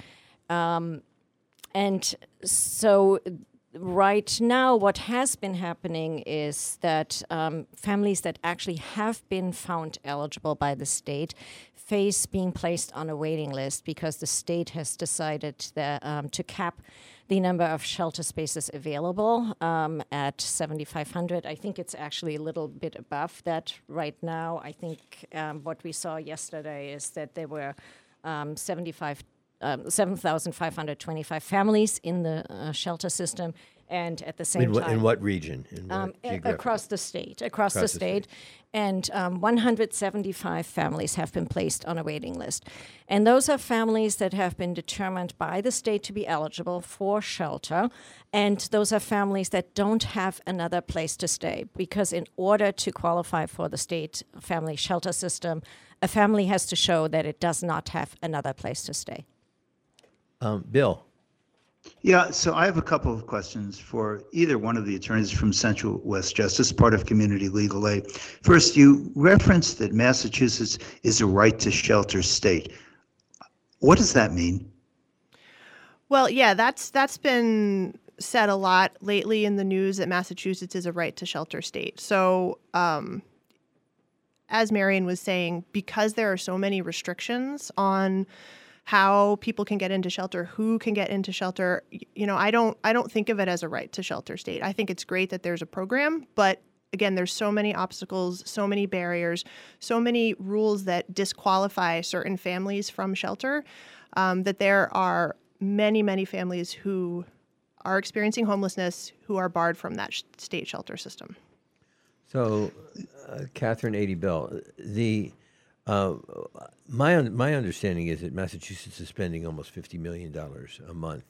Um, and so right now, what has been happening is that um, families that actually have been found eligible by the state face being placed on a waiting list because the state has decided that, um, to cap the number of shelter spaces available um, at 7,500. I think it's actually a little bit above that right now. I think um, what we saw yesterday is that there were um, 75 um, 7,525 families in the uh, shelter system, and at the same in, time, in what region? In what um, across the state, across, the Across the state, and um, 175 families have been placed on a waiting list, and those are families that have been determined by the state to be eligible for shelter, and those are families that don't have another place to stay because in order to qualify for the state family shelter system, a family has to show that it does not have another place to stay. Um, Bill. Yeah, so I have a couple of questions for either one of the attorneys from Central West Justice, part of Community Legal Aid. First, you referenced that Massachusetts is a right to shelter state. What does that mean? Well, yeah, that's that's been said a lot lately in the news that Massachusetts is a right to shelter state. So, um, as Marion was saying, because there are so many restrictions on how people can get into shelter, who can get into shelter, you know, I don't I don't think of it as a right to shelter state. I think it's great that there's a program, but again, there's so many obstacles, so many barriers, so many rules that disqualify certain families from shelter um, that there are many, many families who are experiencing homelessness who are barred from that sh- state shelter system. So, uh, Catherine Ady-Bell the uh, my my understanding is that Massachusetts is spending almost fifty million dollars a month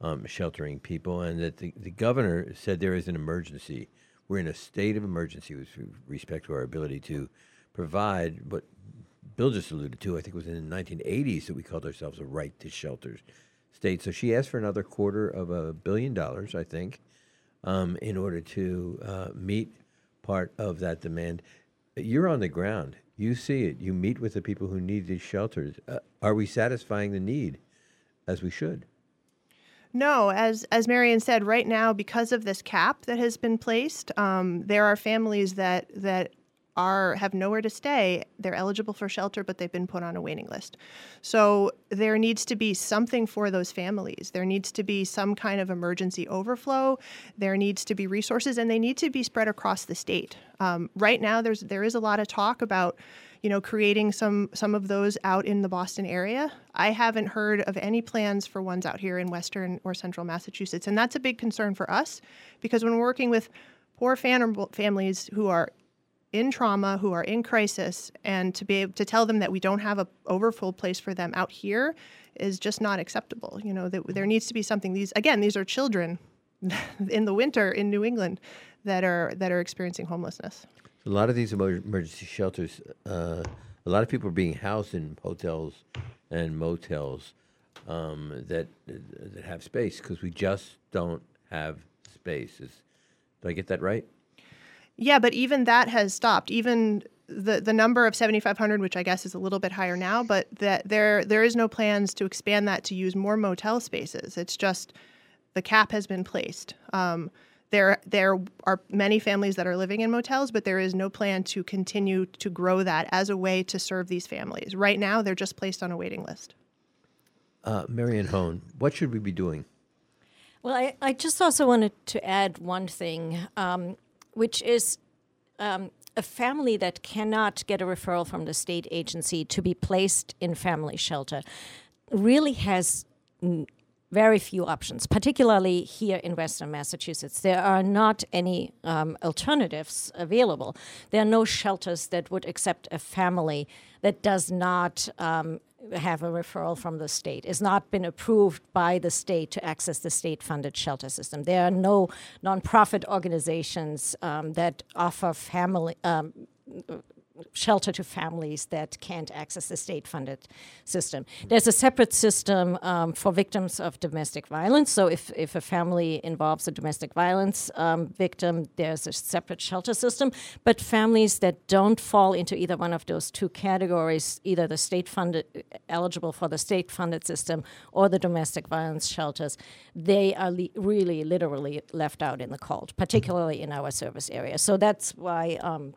um, sheltering people, and that the, the governor said there is an emergency. We're in a state of emergency with respect to our ability to provide what Bill just alluded to. I think it was in the 1980s that we called ourselves a right to shelter state. So she asked for another quarter of a billion dollars, I think, um, in order to uh, meet part of that demand. You're on the ground. You see it. You meet with the people who need these shelters. Uh, are we satisfying the need as we should? No, as as Marion said, right now because of this cap that has been placed, um, there are families that that are have nowhere to stay. They're eligible for shelter, but they've been put on a waiting list. So there needs to be something for those families. There needs to be some kind of emergency overflow. There needs to be resources, and they need to be spread across the state. Um, right now, there's there is a lot of talk about you know, creating some some of those out in the Boston area. I haven't heard of any plans for ones out here in western or central Massachusetts, and that's a big concern for us because when we're working with poor fam- families who are in trauma, who are in crisis, and to be able to tell them that we don't have a overfull place for them out here is just not acceptable. You know, that there needs to be something. These again, these are children in the winter in New England that are that are experiencing homelessness. A lot of these emergency shelters, uh, a lot of people are being housed in hotels and motels um, that that have space because we just don't have space. Is, do I get that right? Yeah, but even that has stopped. Even the the number of 7,500, which I guess is a little bit higher now, but that there there is no plans to expand that to use more motel spaces. It's just the cap has been placed. Um, there there are many families that are living in motels, but there is no plan to continue to grow that as a way to serve these families. Right now, they're just placed on a waiting list. Uh, Marion Hohn, what should we be doing? Well, I, I just also wanted to add one thing, um, which is um, a family that cannot get a referral from the state agency to be placed in family shelter really has very few options, particularly here in Western Massachusetts. There are not any um, alternatives available. There are no shelters that would accept a family that does not um, have a referral from the state, has not been approved by the state to access the state funded shelter system. There are no nonprofit organizations um, that offer family. Um, shelter to families that can't access the state funded system. There's a separate system um, for victims of domestic violence. So, if, if a family involves a domestic violence um, victim, there's a separate shelter system. But families that don't fall into either one of those two categories, either the state funded, eligible for the state funded system or the domestic violence shelters, they are le- really literally left out in the cold, particularly in our service area. So, that's why. Um,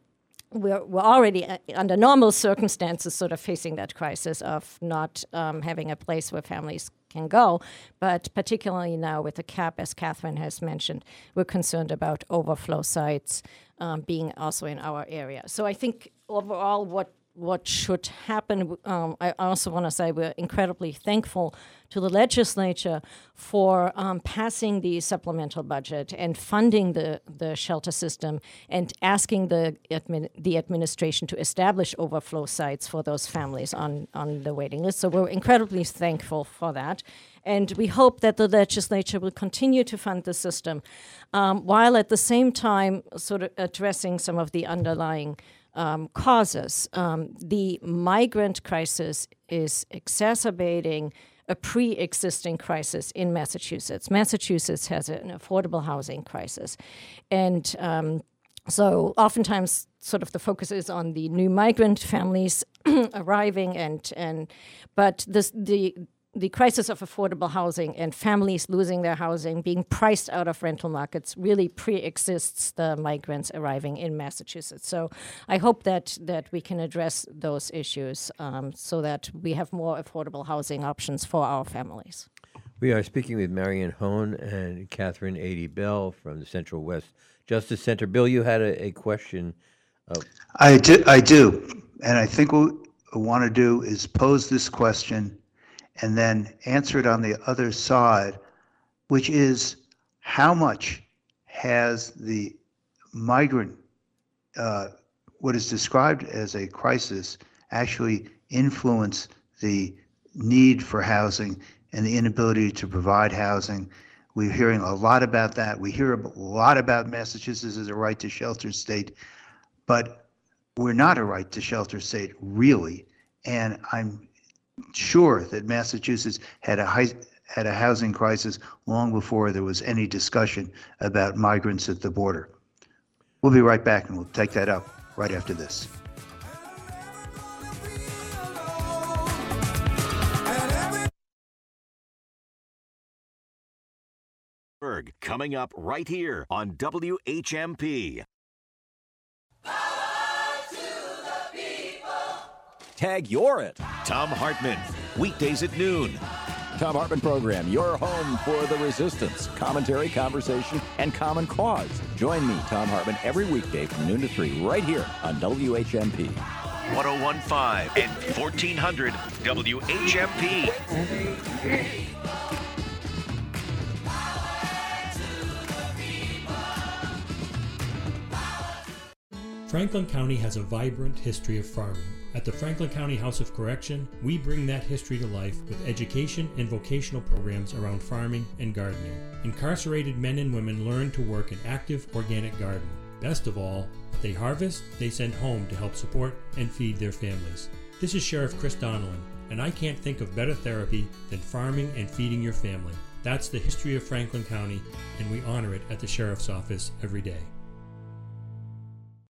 we're, we're already uh, under normal circumstances sort of facing that crisis of not um, having a place where families can go. But particularly now with the cap, as Catherine has mentioned, we're concerned about overflow sites um, being also in our area. So I think overall, what what should happen. Um, I also want to say we're incredibly thankful to the legislature for um, passing the supplemental budget and funding the, the shelter system and asking the, the administration to establish overflow sites for those families on, on the waiting list. So we're incredibly thankful for that. And we hope that the legislature will continue to fund the system um, while at the same time sort of addressing some of the underlying um, causes. Um, the migrant crisis is exacerbating a pre existing crisis in Massachusetts. Massachusetts has an affordable housing crisis. And um, so oftentimes sort of the focus is on the new migrant families arriving and and but this the the crisis of affordable housing and families losing their housing, being priced out of rental markets, really pre-exists the migrants arriving in Massachusetts. So I hope that that we can address those issues um, so that we have more affordable housing options for our families. We are speaking with Marion Hohn and Catherine Ady Bell from the Central West Justice Center. Bill, you had a, a question. I do, I do, and I think what I want to do is pose this question and then answer it on the other side, which is how much has the migrant, uh, what is described as a crisis, actually influenced the need for housing and the inability to provide housing? We're hearing a lot about that. We hear a lot about Massachusetts as a right to shelter state, but we're not a right to shelter state, really. And I'm sure that Massachusetts had a high, had a housing crisis long before there was any discussion about migrants at the border. We'll be right back and we'll take that up right after this. Coming up right here on WHMP. Tag you're it. Thom Hartmann, weekdays at noon. Thom Hartmann Program, your home for the resistance, commentary, conversation, and common cause. Join me, Thom Hartmann, every weekday from noon to 3 right here on WHMP. 1015 and 1400 WHMP. Franklin County has a vibrant history of farming. At the Franklin County House of Correction, we bring that history to life with education and vocational programs around farming and gardening. Incarcerated men and women learn to work an active organic garden. Best of all, they harvest, they send home to help support and feed their families. This is Sheriff Chris Donelan, and I can't think of better therapy than farming and feeding your family. That's the history of Franklin County, and we honor it at the Sheriff's Office every day.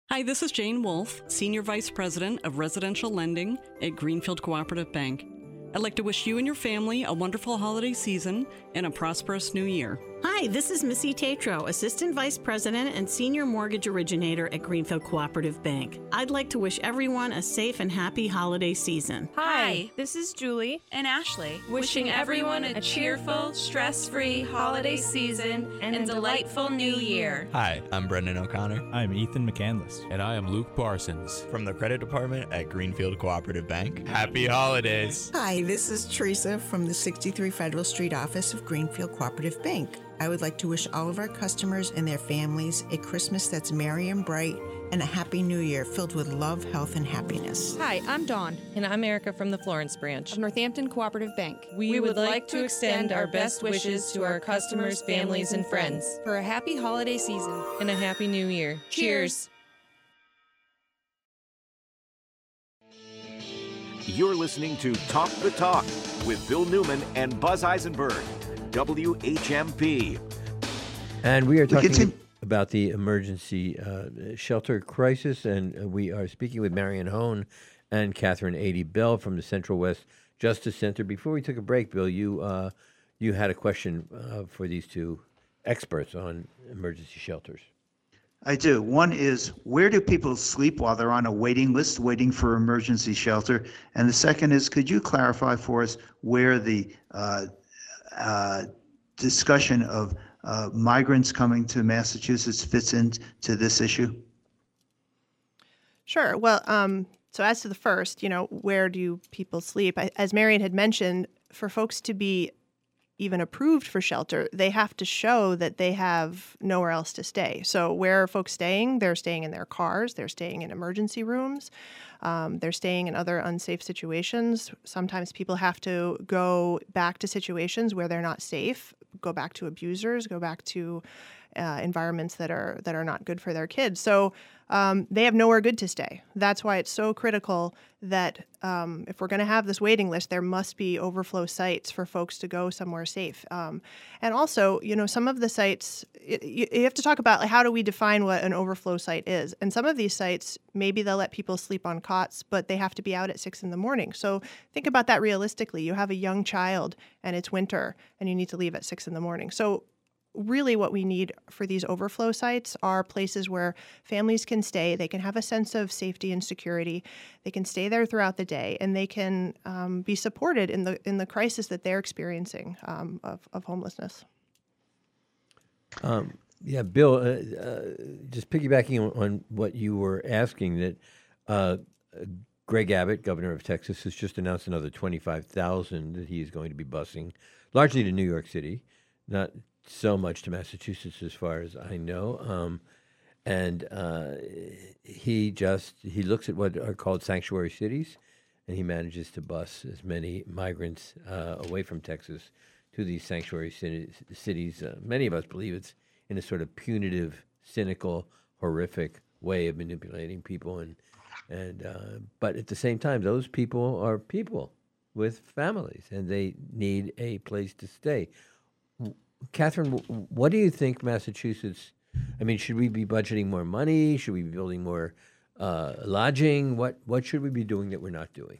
Hi, this is Jane Wolf, Senior Vice President of Residential Lending at Greenfield Cooperative Bank. I'd like to wish you and your family a wonderful holiday season and a prosperous new year. Hi, this is Missy Tatro, Assistant Vice President and Senior Mortgage Originator at Greenfield Cooperative Bank. I'd like to wish everyone a safe and happy holiday season. Hi, this is Julie and Ashley, wishing everyone a cheerful, stress free holiday season and a delightful new year. Hi, I'm Brendan O'Connor. I'm Ethan McCandless. And I am Luke Parsons. From the credit department at Greenfield Cooperative Bank. Happy holidays. Hi, this is Teresa from the 63 Federal Street office of Greenfield Cooperative Bank. I would like to wish all of our customers and their families a Christmas that's merry and bright and a happy new year filled with love, health, and happiness. Hi, I'm Dawn. And I'm Erica from the Florence branch of Northampton Cooperative Bank. We, we would, would like to extend our best wishes to our customers, families, and friends for a happy holiday season and a happy new year. Cheers. You're listening to Talk the Talk with Bill Newman and Buzz Eisenberg. WHMP. And we are talking about the emergency uh, shelter crisis, and we are speaking with Marion Hohn and Catherine Ady Bell from the Central West Justice Center. Before we took a break, Bill, you uh, you had a question uh, for these two experts on emergency shelters. I do. One is where do people sleep while they're on a waiting list waiting for emergency shelter? And the second is could you clarify for us where the uh, discussion of uh, migrants coming to Massachusetts fits into this issue? Sure. Well, um, so as to the first, you know, where do people sleep? I, as Marion had mentioned, for folks to be even approved for shelter, they have to show that they have nowhere else to stay. So, where are folks staying? They're staying in their cars, they're staying in emergency rooms, um, they're staying in other unsafe situations. Sometimes people have to go back to situations where they're not safe, go back to abusers, go back to uh, environments that are that are not good for their kids. So um, they have nowhere good to stay. That's why it's so critical that um, if we're going to have this waiting list, there must be overflow sites for folks to go somewhere safe. Um, and also, you know, some of the sites it, you, you have to talk about like, how do we define what an overflow site is. And some of these sites, maybe they'll let people sleep on cots, but they have to be out at six in the morning. So think about that realistically. You have a young child and it's winter, and you need to leave at six in the morning. So really what we need for these overflow sites are places where families can stay. They can have a sense of safety and security. They can stay there throughout the day, and they can um, be supported in the in the crisis that they're experiencing um, of, of homelessness. Um, yeah, Bill, uh, uh, just piggybacking on, on, what you were asking, that uh, Greg Abbott, governor of Texas, has just announced another 25,000 that he is going to be busing, largely to New York City, not so much to Massachusetts, as far as I know. Um, and uh, he just he looks at what are called sanctuary cities, and he manages to bus as many migrants uh, away from Texas to these sanctuary cities. cities. Uh, many of us believe it's in a sort of punitive, cynical, horrific way of manipulating people, and and uh, but at the same time, those people are people with families, and they need a place to stay. Catherine, what do you think Massachusetts? I mean, should we be budgeting more money? Should we be building more uh, lodging? What what should we be doing that we're not doing?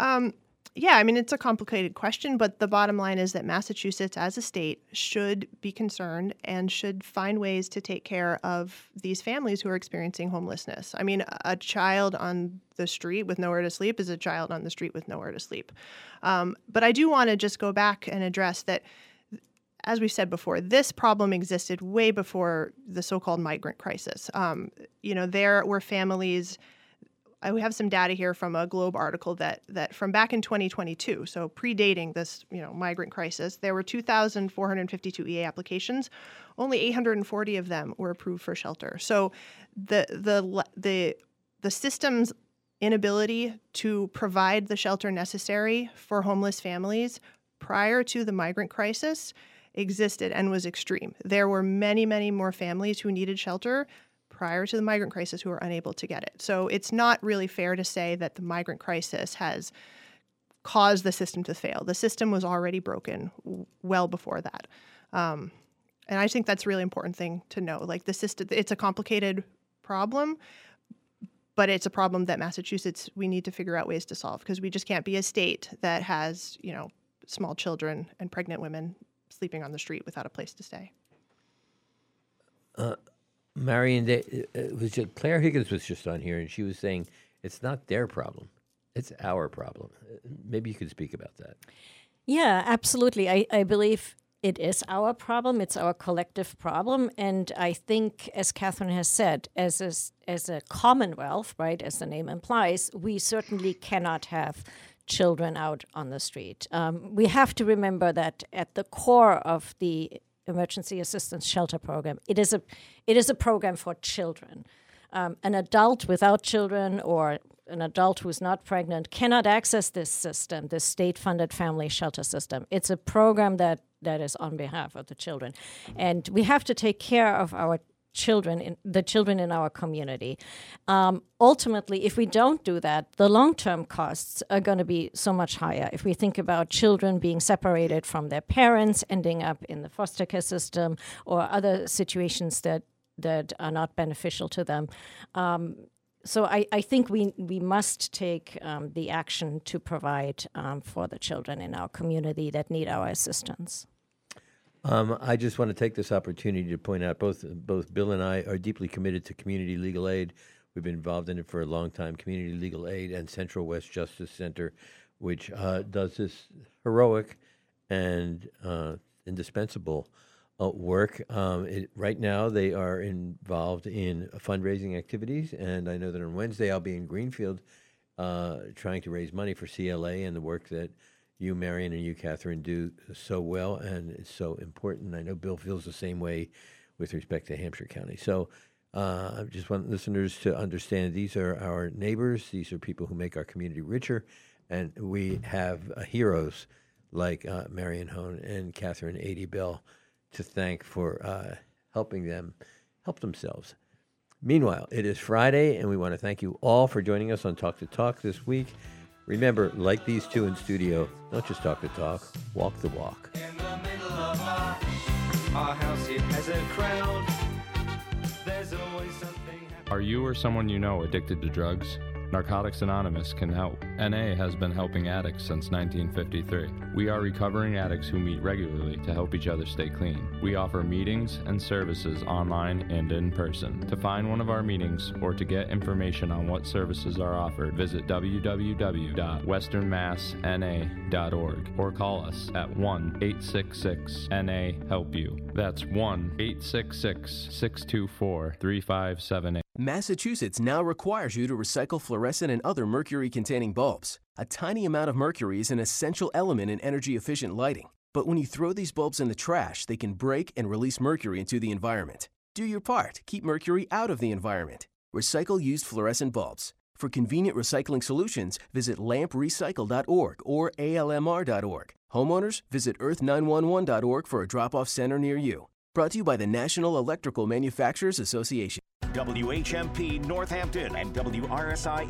Um, yeah, I mean, it's a complicated question, but the bottom line is that Massachusetts, as a state, should be concerned and should find ways to take care of these families who are experiencing homelessness. I mean, a child on the street with nowhere to sleep is a child on the street with nowhere to sleep. Um, but I do want to just go back and address that as we said before, this problem existed way before the so-called migrant crisis. Um, you know, there were families. I have some data here from a Globe article that that from back in 2022, so predating this, you know, migrant crisis, there were 2,452 EA applications. Only 840 of them were approved for shelter. So the the the the system's inability to provide the shelter necessary for homeless families prior to the migrant crisis existed and was extreme. There were many, many more families who needed shelter prior to the migrant crisis who were unable to get it. So it's not really fair to say that the migrant crisis has caused the system to fail. The system was already broken well before that. Um, and I think that's a really important thing to know. Like the system, it's a complicated problem, but it's a problem that Massachusetts we need to figure out ways to solve because we just can't be a state that has you know small children and pregnant women sleeping on the street without a place to stay. Uh, Marion, it was just, Clare Higgins was just on here, and she was saying it's not their problem, it's our problem. Uh, maybe you could speak about that. Yeah, absolutely. I, I believe it is our problem. It's our collective problem. And I think, as Catherine has said, as a, as a commonwealth, right, as the name implies, we certainly cannot have children out on the street. Um, we have to remember that at the core of the emergency assistance shelter program, it is a it is a program for children. Um, an adult without children or an adult who's not pregnant cannot access this system, this state-funded family shelter system. It's a program that that is on behalf of the children, and we have to take care of our children in the children in our community. Um, ultimately, if we don't do that, the long-term costs are going to be so much higher. If we think about children being separated from their parents, ending up in the foster care system, or other situations that that are not beneficial to them. Um, so I, I think we we must take um, the action to provide um, for the children in our community that need our assistance. Um, I just want to take this opportunity to point out both both Bill and I are deeply committed to community legal aid. We've been involved in it for a long time. Community Legal Aid and Central West Justice Center, which uh, does this heroic and uh, indispensable uh, work. Um, it, right now, they are involved in fundraising activities, and I know that on Wednesday I'll be in Greenfield uh, trying to raise money for CLA and the work that you, Marion, and you, Catherine, do so well, and it's so important. I know Bill feels the same way with respect to Hampshire County. So uh, I just want listeners to understand these are our neighbors. These are people who make our community richer, and we have uh, heroes like uh, Marion Hohn and Catherine Ady Bell to thank for uh, helping them help themselves. Meanwhile, it is Friday, and we want to thank you all for joining us on Talk to Talk this week. Remember, like these two in studio, don't just talk the talk, walk the walk. Are you or someone you know addicted to drugs? Narcotics Anonymous can help. NA has been helping addicts since 1953. We are recovering addicts who meet regularly to help each other stay clean. We offer meetings and services online and in person. To find one of our meetings or to get information on what services are offered, visit www.westernmassna.org or call us at 1 866 NA Help You. That's 1 866 624 3578. Massachusetts now requires you to recycle fluorescent and other mercury containing bulbs. A tiny amount of mercury is an essential element in energy efficient lighting. But when you throw these bulbs in the trash, they can break and release mercury into the environment. Do your part, keep mercury out of the environment. Recycle used fluorescent bulbs. For convenient recycling solutions, visit lamprecycle.org or almr.org. Homeowners, visit earth911.org for a drop off center near you. Brought to you by the National Electrical Manufacturers Association. WHMP Northampton and WRSI